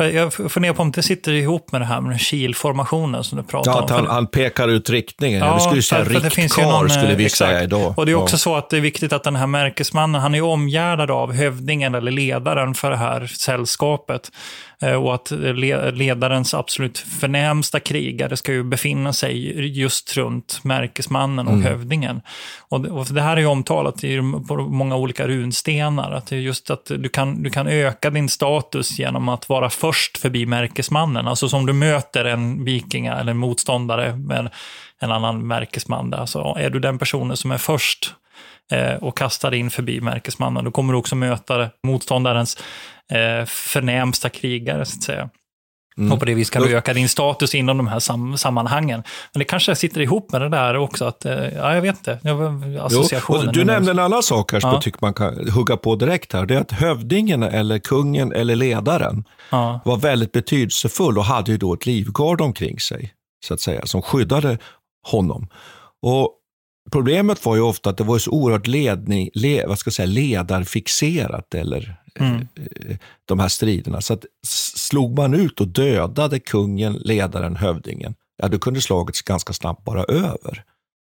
A: Jag funderar på om det sitter ihop med det här med kilformationen som du pratar
B: ja,
A: om.
B: Han, han pekar ut riktningen. Ja, vi skulle säga riktkar, skulle vi exakt. säga idag.
A: Och det är också ja. så att det är viktigt att den här märkesmannen, han är omgärdad av hövdingen eller ledaren för det här sällskapet. Eh, och att ledarens absolut förnämsta krigare ska ju befinna sig just runt märkesmannen och mm. hövdingen. Och det här är ju omtalat i många olika runstenar. Att det är just att du kan, du kan öka din status genom att vara först förbi märkesmannen. Alltså som du möter en vikinga eller en motståndare med en annan märkesman. Alltså är du den personen som är först och kastar in förbi märkesmannen, då kommer du också möta motståndarens eh, förnämsta krigare, så att säga. Mm. Och på det viset kan du öka din status inom de här sam sammanhangen. Men det kanske sitter ihop med det där också, att, eh, ja, jag vet inte, associationen.
B: du nämnde en annan sak här som ja. jag tycker man kan hugga på direkt här. Det är att hövdingen, eller kungen, eller ledaren ja. var väldigt betydelsefull och hade ju då ett livgard omkring sig, så att säga, som skyddade honom. Och Problemet var ju ofta att det var så oerhört ledning, le, vad ska jag säga, ledarfixerat, eller mm. Eh, de här striderna. Så att slog man ut och dödade kungen, ledaren, hövdingen, ja, då kunde slaget ganska snabbt vara över.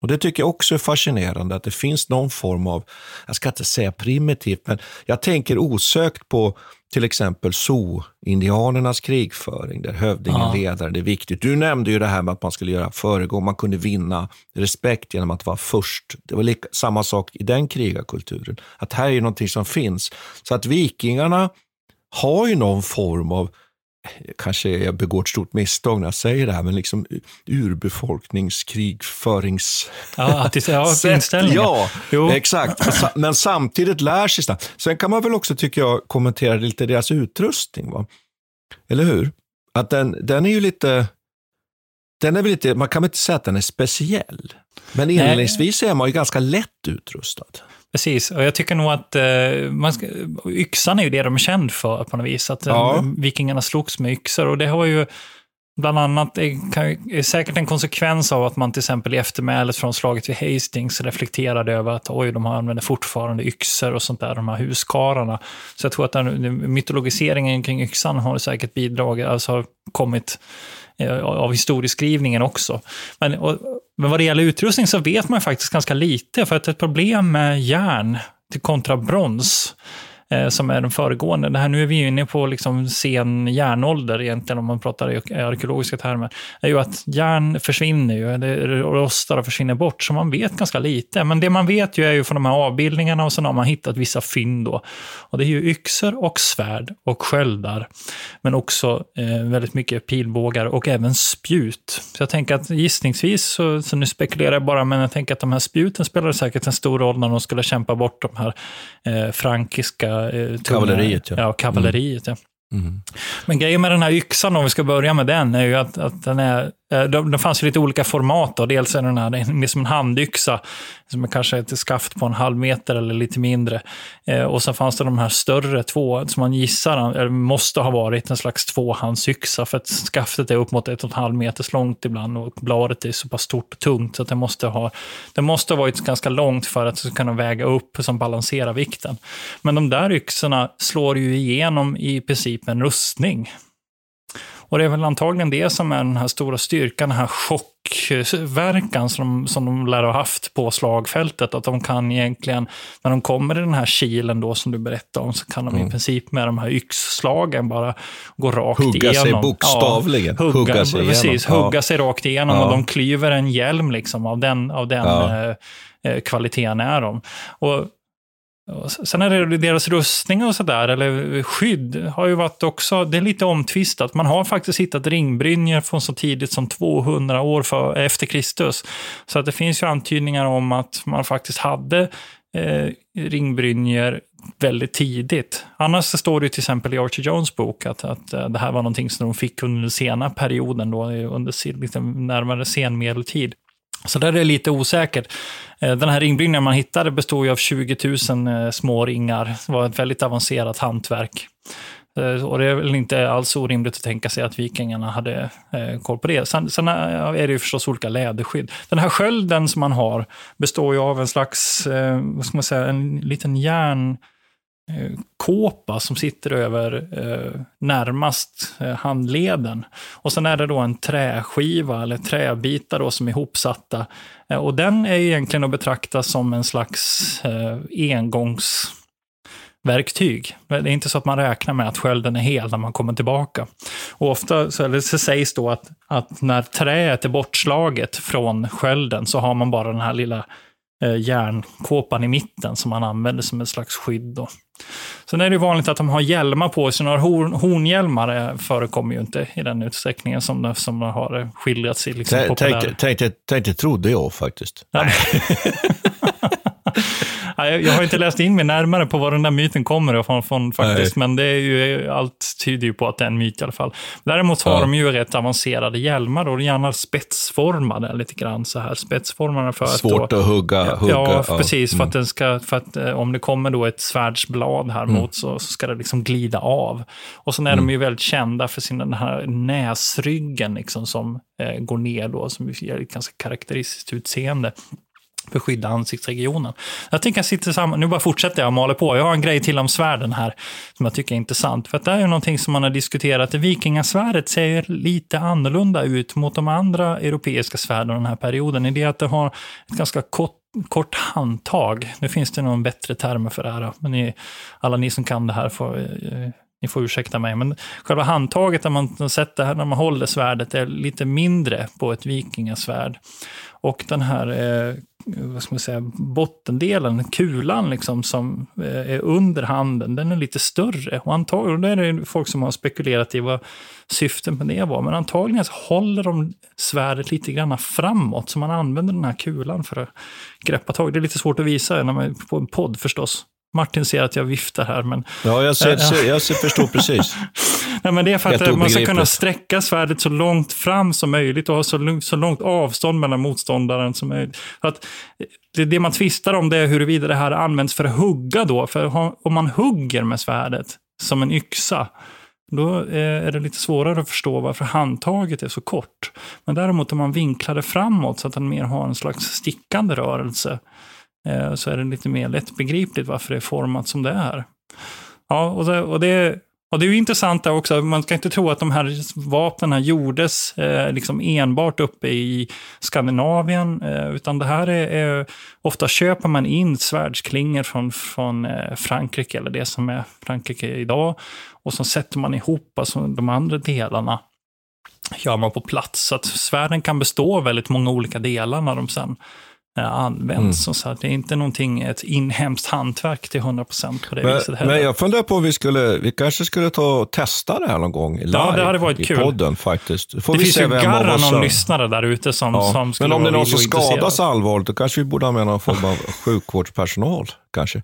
B: Och Det tycker jag också är fascinerande, att det finns någon form av, jag ska inte säga primitivt, men jag tänker osökt på till exempel Sioux-indianernas krigföring, där hövdingen, ja. ledaren, det är viktigt. Du nämnde ju det här med att man skulle göra föregång, man kunde vinna respekt genom att vara först. Det var lika, samma sak i den krigarkulturen. Att här är ju någonting som finns. Så att vikingarna har ju någon form av kanske jag begår ett stort misstag när jag säger det här, men liksom urbefolkningskrigförings...
A: Ja, att ja, inställningen.
B: Ja, jo. exakt. Men samtidigt lär sig det. Sen kan man väl också, tycker jag, kommentera lite deras utrustning. Va? Eller hur? Att den, den är ju lite... Den är väl lite, man kan väl inte säga att den är speciell. Men inledningsvis är man ju ganska lätt utrustad.
A: Precis, och jag tycker nog att eh, man ska, yxan är ju det de är känd för på något vis. Att ja. vikingarna slogs med yxor och det har ju bland annat, är, säkert en konsekvens av att man till exempel i eftermälet från slaget vid Hastings reflekterade över att oj, de använder fortfarande yxor och sånt där, de här huskararna. Så jag tror att den, mytologiseringen kring yxan har säkert bidragit, alltså har kommit eh, av historieskrivningen också. Men, och, men vad det gäller utrustning så vet man faktiskt ganska lite, för att ett problem med järn till kontra brons Eh, som är den föregående. Det här, nu är vi inne på liksom sen järnålder egentligen, om man pratar i arkeologiska termer, är ju att järn försvinner ju, eller rostar och försvinner bort, så man vet ganska lite. Men det man vet ju är ju från de här avbildningarna och sen har man hittat vissa fynd då. Och det är ju yxor och svärd och sköldar, men också eh, väldigt mycket pilbågar och även spjut. Så jag tänker att gissningsvis, så, så nu spekulerar jag bara, men jag tänker att de här spjuten spelade säkert en stor roll när de skulle kämpa bort de här eh, frankiska
B: eh, kavalleriet.
A: Ja, ja kavalleriet. Mm. Ja. Mm. Men grejen med den här yxan, om vi ska börja med den, är ju att, att den är Eh, det fanns ju lite olika format. Då. Dels är den här mer som en handyxa, som är kanske ett skaft på en halv meter eller lite mindre. Eh, och sen fanns det de här större två, som man gissar eller måste ha varit en slags tvåhandsyxa, för att skaftet är upp mot ett och en halv meters långt ibland och bladet är så pass stort och tungt, så att det måste ha, det måste ha varit ganska långt för att kunna väga upp som balanserar vikten. Men de där yxorna slår ju igenom i princip en rustning. Och det är väl antagligen det som är den här stora styrkan, den här chock tryckverkan som som de lär ha haft på slagfältet. Att de kan egentligen, när de kommer i den här kilen då som du berättade om, så kan de
B: Mm.
A: i princip med de här yxslagen bara gå rakt
B: Hugga sig
A: igenom.
B: bokstavligen.
A: Ja, hugga,
B: Hugga sig
A: precis,
B: igenom. Ja.
A: hugga sig rakt igenom
B: Ja.
A: och de klyver en hjälm liksom av den, av den
B: Ja.
A: eh, eh, kvaliteten är de. Och sen är det deras rustningar och sådär, eller skydd, har ju varit också, det är lite omtvistat. Man har faktiskt hittat ringbrynjor från så tidigt som 200 år för, efter Kristus. Så att det finns ju antydningar om att man faktiskt hade eh, ringbrynjor väldigt tidigt. Annars så står det ju till exempel i Archer Jones bok att, att eh, det här var någonting som de fick under den sena perioden, då, under liksom närmare senmedeltid. Så där är det lite osäkert. Eh, den här ringbyggnaden man hittade bestod ju av 20 000 eh, små ringar. Det var ett väldigt avancerat hantverk. Eh, och det är väl inte alls orimligt att tänka sig att vikingarna hade koll på det. Sen, sen är det ju förstås olika läderskydd. Den här skölden som man har består ju av en slags, vad ska man säga, en liten järn Eh, kåpa som sitter över eh, närmast eh, handleden. Och sen är det då en träskiva eller träbitar då som är ihopsatta. Eh, och den är egentligen att betrakta som en slags eh, engångsverktyg. Det är inte så att man räknar med att skölden är hel när man kommer tillbaka. Och ofta så, eller så sägs då att, att när träet är bortslaget från skölden så har man bara den här lilla eh, järnkåpan i mitten som man använder som ett slags skydd. Då. Sen är det vanligt att de har hjälmar på sig. Några horn, hornhjälmar eh, förekommer ju inte i den utsträckningen som, det- som det har skildrats i liksom,
B: Tänk-
A: populär...
B: Tänkte, tänkte, tänkte, trodde jag faktiskt.
A: Nej. Nej, jag- har inte läst in mig närmare på var den där myten kommer ifrån från, faktiskt, men det är ju, allt tyder ju på att det är en myt i alla fall. Däremot har
B: Ja.
A: de ju rätt avancerade hjälmar och gärna spetsformade lite grann så här. Spetsformade för
B: Svårt
A: att då,
B: att hugga. hugga
A: Ja, precis. För
B: Mm.
A: att, den ska, för att eh, om det kommer då ett svärdsblad här
B: Mm.
A: mot så, så ska det liksom glida av. Och sen är
B: Mm.
A: de ju väldigt kända för sin den här näsryggen liksom, som eh, går ner då, som ger ett ganska karaktäristiskt utseende för att skydda ansiktsregionen. Jag tänker jag sitter samman, nu bara fortsätter jag och maler på. Jag har en grej till om svärden här som jag tycker är intressant. För att det är ju någonting som man har diskuterat. Vikingasvärdet ser lite annorlunda ut mot de andra europeiska svärden den här perioden. I det att det har ett ganska kort kort handtag. Nu finns det någon bättre termer för det här, men ni, alla ni som kan det här får, eh, ni får ursäkta mig. Men själva handtaget när man sätter när man håller svärdet är lite mindre på ett vikingasvärd. Och den här eh, vad ska man säga, bottendelen, kulan liksom, som eh, är under handen, den är lite större. Och antagligen, då är det folk som har spekulerat i vad syftet med det var. Men antagligen så håller de svärdet lite grann framåt, så man använder den här kulan för att greppa tag. Det är lite svårt att visa när man är på en podd förstås. Martin ser att jag viftar här, men...
B: Ja, jag, ser,
A: Eh,
B: ser, jag ser, förstår precis.
A: Nej, men det är för att man ska kunna sträcka svärdet så långt fram som möjligt och ha så, långt- så långt avstånd mellan motståndaren som möjligt. För att eh, det, det man tvistar om det är huruvida det här används för att hugga då. För om man hugger med svärdet som en yxa, då eh, är det lite svårare att förstå varför handtaget är så kort. Men däremot om man vinklar det framåt så att den mer har en slags stickande rörelse, Eh, så är det lite mer lättbegripligt varför det är format som det är. Ja, och det, och det, och det är ju intressant där också, man ska inte tro att de här vapnen gjordes eh, liksom enbart uppe i Skandinavien, eh, utan det här är, är, ofta köper man in svärdsklingor från, från eh, Frankrike, eller det som är Frankrike idag, och så sätter man ihop alltså, de andra delarna gör man på plats. Så att svärden kan bestå av väldigt många olika delar när de sen eh, används. Och så det är inte någonting, ett inhemskt hantverk till 100% på det
B: Men,
A: viset heller.
B: men jag funderar på om vi skulle, vi kanske skulle ta och testa det här någon gång live
A: Ja, det hade varit
B: i
A: kul.
B: podden faktiskt. Får
A: det
B: vi
A: finns ju garra någon lyssnare där ute som,
B: Ja.
A: som skulle
B: Men om det är någon som skadas allvarligt, då kanske vi borde ha med någon form av sjukvårdspersonal. Kanske.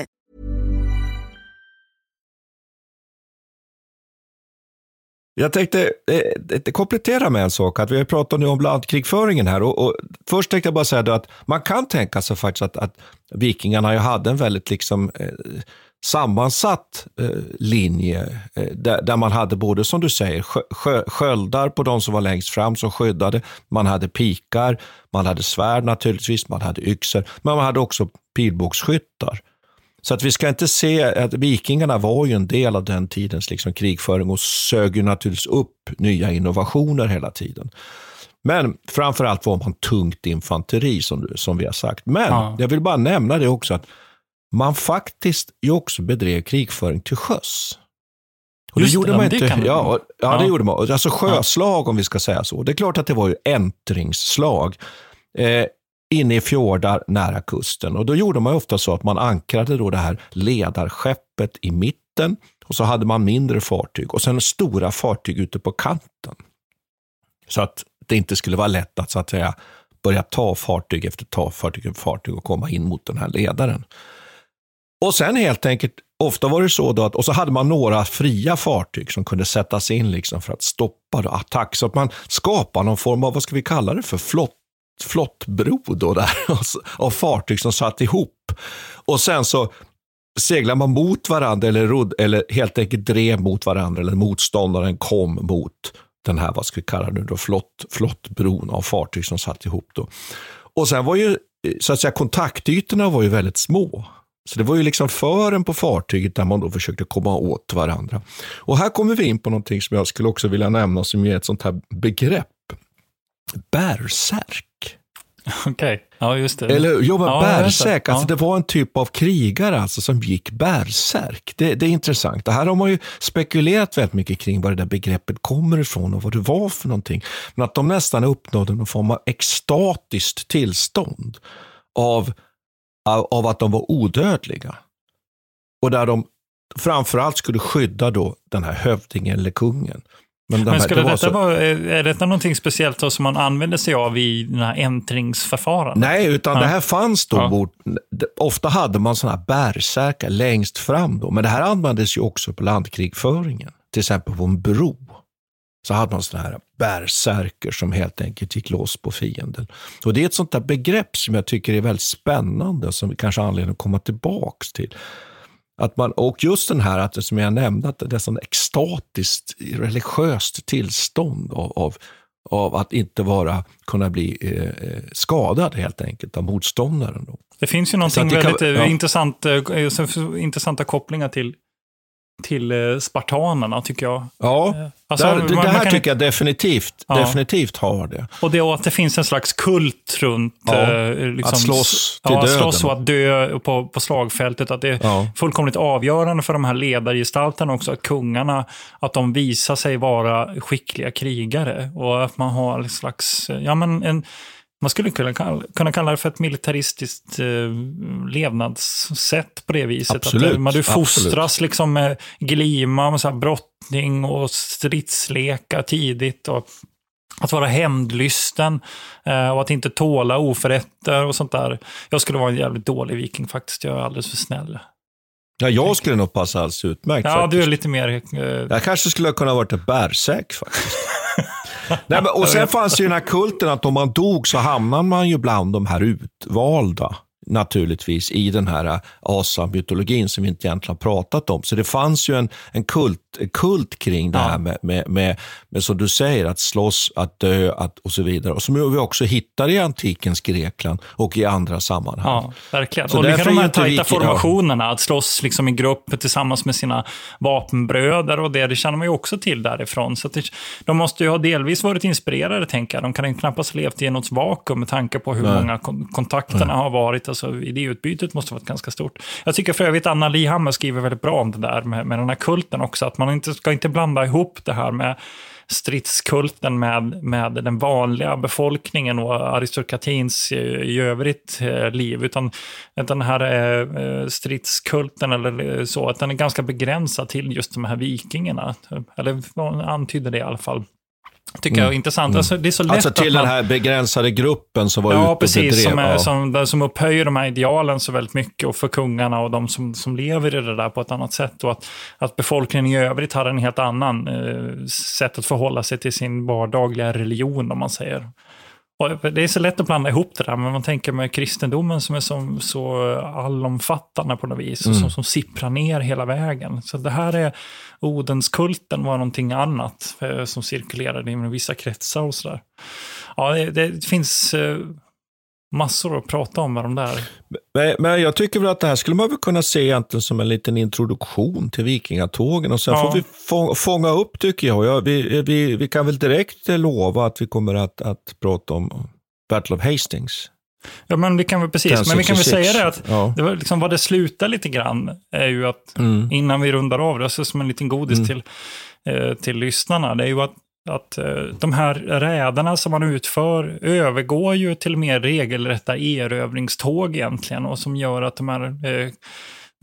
B: Jag tänkte eh, eh, komplettera med en sak. Att vi har pratat nu om landkrigföringen här. Och, och först tänkte jag bara säga att man kan tänka sig faktiskt att, att vikingarna ju hade en väldigt liksom, eh, sammansatt eh, linje eh, där, där, man hade både, som du säger, sjö, sköldar på de som var längst fram som skyddade. Man hade pikar, man hade svärd naturligtvis, man hade yxor, men man hade också pilbågsskyttar. Så att vi ska inte se att vikingarna var ju en del av den tidens liksom krigföring och sög ju naturligtvis upp nya innovationer hela tiden. Men framför allt var man tungt infanteri som, som vi har sagt. Men ja. jag vill bara nämna det också att man faktiskt ju också bedrev krigföring till sjöss. Och
A: Just
B: det gjorde
A: det,
B: man
A: det
B: inte.
A: man-
B: ja, och- ja, det
A: Ja.
B: gjorde man. Alltså sjöslag om vi ska säga så. Det är klart att det var ju äntringsslag. Eh, inne i fjordar nära kusten. Och då gjorde man ofta så att man ankrade då det här ledarskeppet i mitten och så hade man mindre fartyg och sen stora fartyg ute på kanten. Så att det inte skulle vara lätt att, så att säga, börja ta fartyg efter ta fartyg efter fartyg och komma in mot den här ledaren. Och sen helt enkelt, ofta var det så då att, och så hade man några fria fartyg som kunde sättas in liksom för att stoppa då attack. Så att man skapade någon form av, vad ska vi kalla det för, flott, flottbro då där, alltså, av fartyg som satt ihop. Och sen så seglar man mot varandra eller, rodd, eller helt enkelt drev mot varandra eller motståndaren kom mot den här, vad ska vi kalla det nu då, flott, flottbron av fartyg som satt ihop. Då. Och sen var ju, eh, så att säga, kontaktytorna var ju väldigt små. Så det var ju liksom fören på fartyget där man då försökte komma åt varandra. Och här kommer vi in på någonting som jag skulle också vilja nämna som är ett sånt här begrepp. Bärsärk.
A: Okej, ja just det.
B: Eller jo, men
A: Ja,
B: bärsärk, alltså
A: Ja.
B: det var en typ av krigare alltså, som gick bärsärk. Det, det är intressant. Det här har man ju spekulerat väldigt mycket kring var det där begreppet kommer ifrån och vad det var för någonting. Men att de nästan uppnådde någon form av extatiskt tillstånd av, av, av att de var odödliga. Och där de framförallt skulle skydda då den här hövdingen eller kungen. De
A: Men skulle
B: det
A: detta
B: så-
A: vara, är detta någonting speciellt då som man använder sig av i den här äntringsförfarandet?
B: Nej, utan
A: Ja.
B: det här fanns då.
A: Ja.
B: Mot, ofta hade man sådana här bärsärkar längst fram. Då. Men det här användes ju också på landkrigföringen. Till exempel på en bro. Så hade man sådana här bärsärker som helt enkelt gick loss på fienden. Och Det är ett sånt där begrepp som jag tycker är väldigt spännande och som vi kanske har anledning att komma tillbaks till. Att man, och just den här, att, som jag nämnde, att det är sån extatiskt religiöst tillstånd av, av, av att inte vara, kunna bli eh, eh, skadad helt enkelt av motståndaren. Då.
A: Det finns ju någonting
B: kan-
A: väldigt eh,
B: ja.
A: intressant, eh, så- intressanta kopplingar till, till eh, spartanerna, tycker jag.
B: Ja,
A: Eh, alltså,
B: där, det,
A: man-
B: det här
A: kan-
B: tycker jag definitivt,
A: Ja.
B: definitivt har det.
A: Och det och att det finns en slags kult runt
B: Ja,
A: eh, liksom,
B: att slåss till
A: ja,
B: döden.
A: slåss och att dö på, på slagfältet. Att det är
B: Ja.
A: fullkomligt avgörande för de här ledargestalterna också, att kungarna, att de visar sig vara skickliga krigare. Och att man har en slags, ja men en, man skulle kunna kalla, kunna kalla det för ett militaristiskt eh, levnadssätt på det viset.
B: Absolut,
A: Att, eh, man, du
B: absolut.
A: fostras liksom med glima, med så här brottning och stridslekar tidigt. Och att vara hämndlysten eh, och att inte tåla oförrätter och sånt där. Jag skulle vara en jävligt dålig viking faktiskt. Jag är alldeles för snäll.
B: Ja, jag skulle nog passa alldeles utmärkt.
A: Ja,
B: faktiskt.
A: du är lite mer... Eh,
B: Jag kanske skulle ha kunnat varit ett bärsäck faktiskt. Nej, men, och sen fanns ju den här kulten att om man dog så hamnade man ju bland de här utvalda naturligtvis i den här asamytologin som vi inte egentligen har pratat om. Så det fanns ju en, en kult, kult kring det
A: Ja.
B: här med, med, med, med, som du säger, att slåss, att dö att, och så vidare. Och som vi också hittar i antikens Grekland och i andra sammanhang.
A: Ja, verkligen.
B: Så
A: och
B: är
A: de här tajta
B: ja.
A: formationerna, att slåss liksom i grupp tillsammans med sina vapenbröder och det, det känner man ju också till därifrån. Så det, de måste ju ha delvis varit inspirerade, tänker jag. De kan ju knappast ha levt i något vakuum med tanke på hur
B: Nej.
A: många kon kontakterna har varit. Alltså, idéutbytet måste ha varit ganska stort. Jag tycker för övrigt Anna Lihammer skriver väldigt bra om det där med, med den här kulten också, att man inte ska inte blanda ihop det här med stridskulten med, med den vanliga befolkningen och aristokratins eh, i övrigt eh, liv, utan att den här eh, stridskulten eller så, att den är ganska begränsad till just de här vikingarna. Eller antydde antyder det i alla fall. Tycker jag är intressant. Alltså, det är så lätt
B: Alltså till
A: man...
B: den här begränsade gruppen som var ute
A: Ja,
B: och
A: precis.
B: bedrev.
A: Som, är,
B: ja.
A: som, som upphöjer de här idealen så väldigt mycket och för kungarna och de som, som lever i det där på ett annat sätt. Och att, att befolkningen i övrigt har en helt annan eh, sätt att förhålla sig till sin vardagliga religion, om man säger. Och det är så lätt att blanda ihop det där, men man tänker med kristendomen som är som, så allomfattande på något vis, och
B: Mm.
A: som, som sipprar ner hela vägen. Så det här är, Odenskulten var någonting annat eh, som cirkulerade i vissa kretsar och sådär. Ja, det, det finns eh, massor att prata om med de där.
B: Men, men jag tycker väl att det här skulle man väl kunna se egentligen som en liten introduktion till vikingatågen och sen
A: Ja.
B: får vi få, fånga upp tycker jag. Ja, vi, vi, vi kan väl direkt eh, lova att vi kommer att, att prata om Battle of Hastings.
A: Ja, men vi kan väl precis, men vi kan väl
B: 1066.
A: säga det att
B: Ja.
A: det var liksom vad det slutar lite grann är ju att
B: Mm.
A: innan vi rundar av det, så som en liten godis
B: Mm.
A: till, eh, till lyssnarna, det är ju att, att eh, de här räderna som man utför övergår ju till mer regelrätta erövringståg egentligen och som gör att de här eh,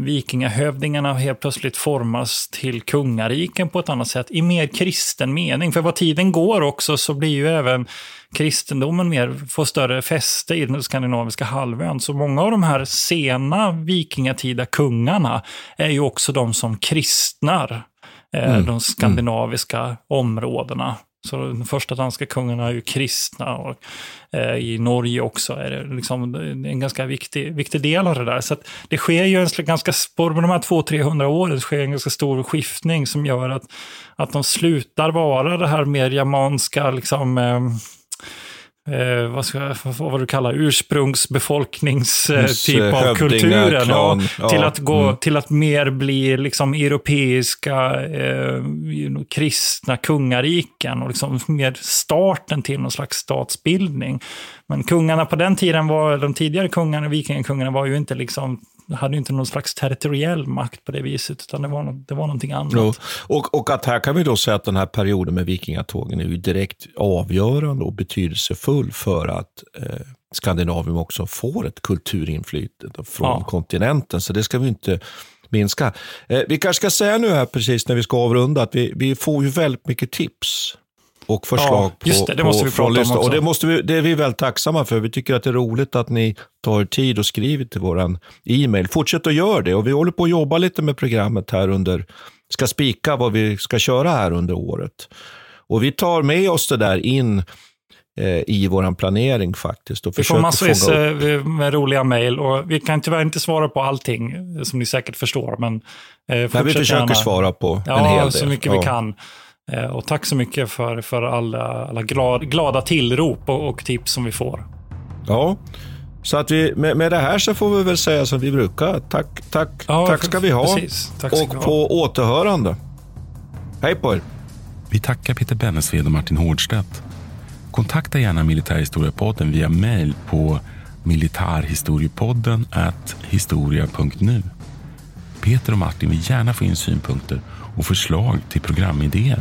A: vikingahövdingarna helt plötsligt formas till kungariken på ett annat sätt i mer kristen mening. För vad tiden går också så blir ju även kristendomen mer, får större fäste i den skandinaviska halvön. Så många av de här sena vikingatida kungarna är ju också de som kristnar
B: Mm.
A: de skandinaviska områdena. Så de första danska kungarna är ju kristna och eh, i Norge också är det liksom en ganska viktig, viktig del av det där. Så det sker ju en ganska, på de här 200-300 åren sker en ganska stor skiftning som gör att, att de slutar vara det här mer germanska, liksom, eh, Eh, vad, ska, vad du kallar ursprungsbefolknings eh,
B: Hos,
A: typ
B: eh,
A: av kulturen.
B: klan,
A: ja, till, att gå,
B: mm.
A: till att mer bli liksom europeiska eh, kristna kungariken och liksom mer starten till någon slags statsbildning. Men kungarna på den tiden var, de tidigare kungarna, vikingakungarna var ju inte liksom hade inte någon slags territoriell makt på det viset, utan det var, nå- det var någonting annat.
B: Jo. Och, och att här kan vi då säga att den här perioden med vikingatågen är ju direkt avgörande och betydelsefull för att eh, Skandinavien också får ett kulturinflytande från
A: Ja.
B: kontinenten. Så det ska vi inte minska. Eh, vi kanske ska säga nu här precis när vi ska avrunda att vi, vi får ju väldigt mycket tips och förslag
A: Ja, just det, det måste
B: på,
A: vi
B: från
A: prata om också.
B: Och det, måste vi, det är vi väldigt tacksamma för. Vi tycker att det är roligt att ni tar tid och skriver till vår e-mail. Fortsätt att göra det. Och vi håller på att jobba lite med programmet här under, ska spika vad vi ska köra här under året. Och vi tar med oss det där in eh, i vår planering faktiskt. Och
A: Vi får massvis eh, med roliga mejl och vi kan tyvärr inte svara på allting, eh, som ni säkert förstår. Men, eh,
B: Nej, vi försöker
A: gärna.
B: svara på
A: ja,
B: en hel del.
A: så mycket vi
B: Ja.
A: kan. Eh, Och tack så mycket för, för alla, alla glad, glada tillrop och, och tips som vi får.
B: Ja, så att vi, med, med det här så får vi väl säga som vi brukar. Tack, tack,
A: Ja,
B: tack ska vi ha.
A: precis. Tack ska
B: och
A: vi ha.
B: på återhörande. Hej på er.
E: Vi tackar Peter Bennesved och Martin Hårdstedt. Kontakta gärna Militärhistoriepodden via mejl på militarhistoriepodden historia.nu. Peter och Martin vill gärna få in synpunkter och förslag till programidéer.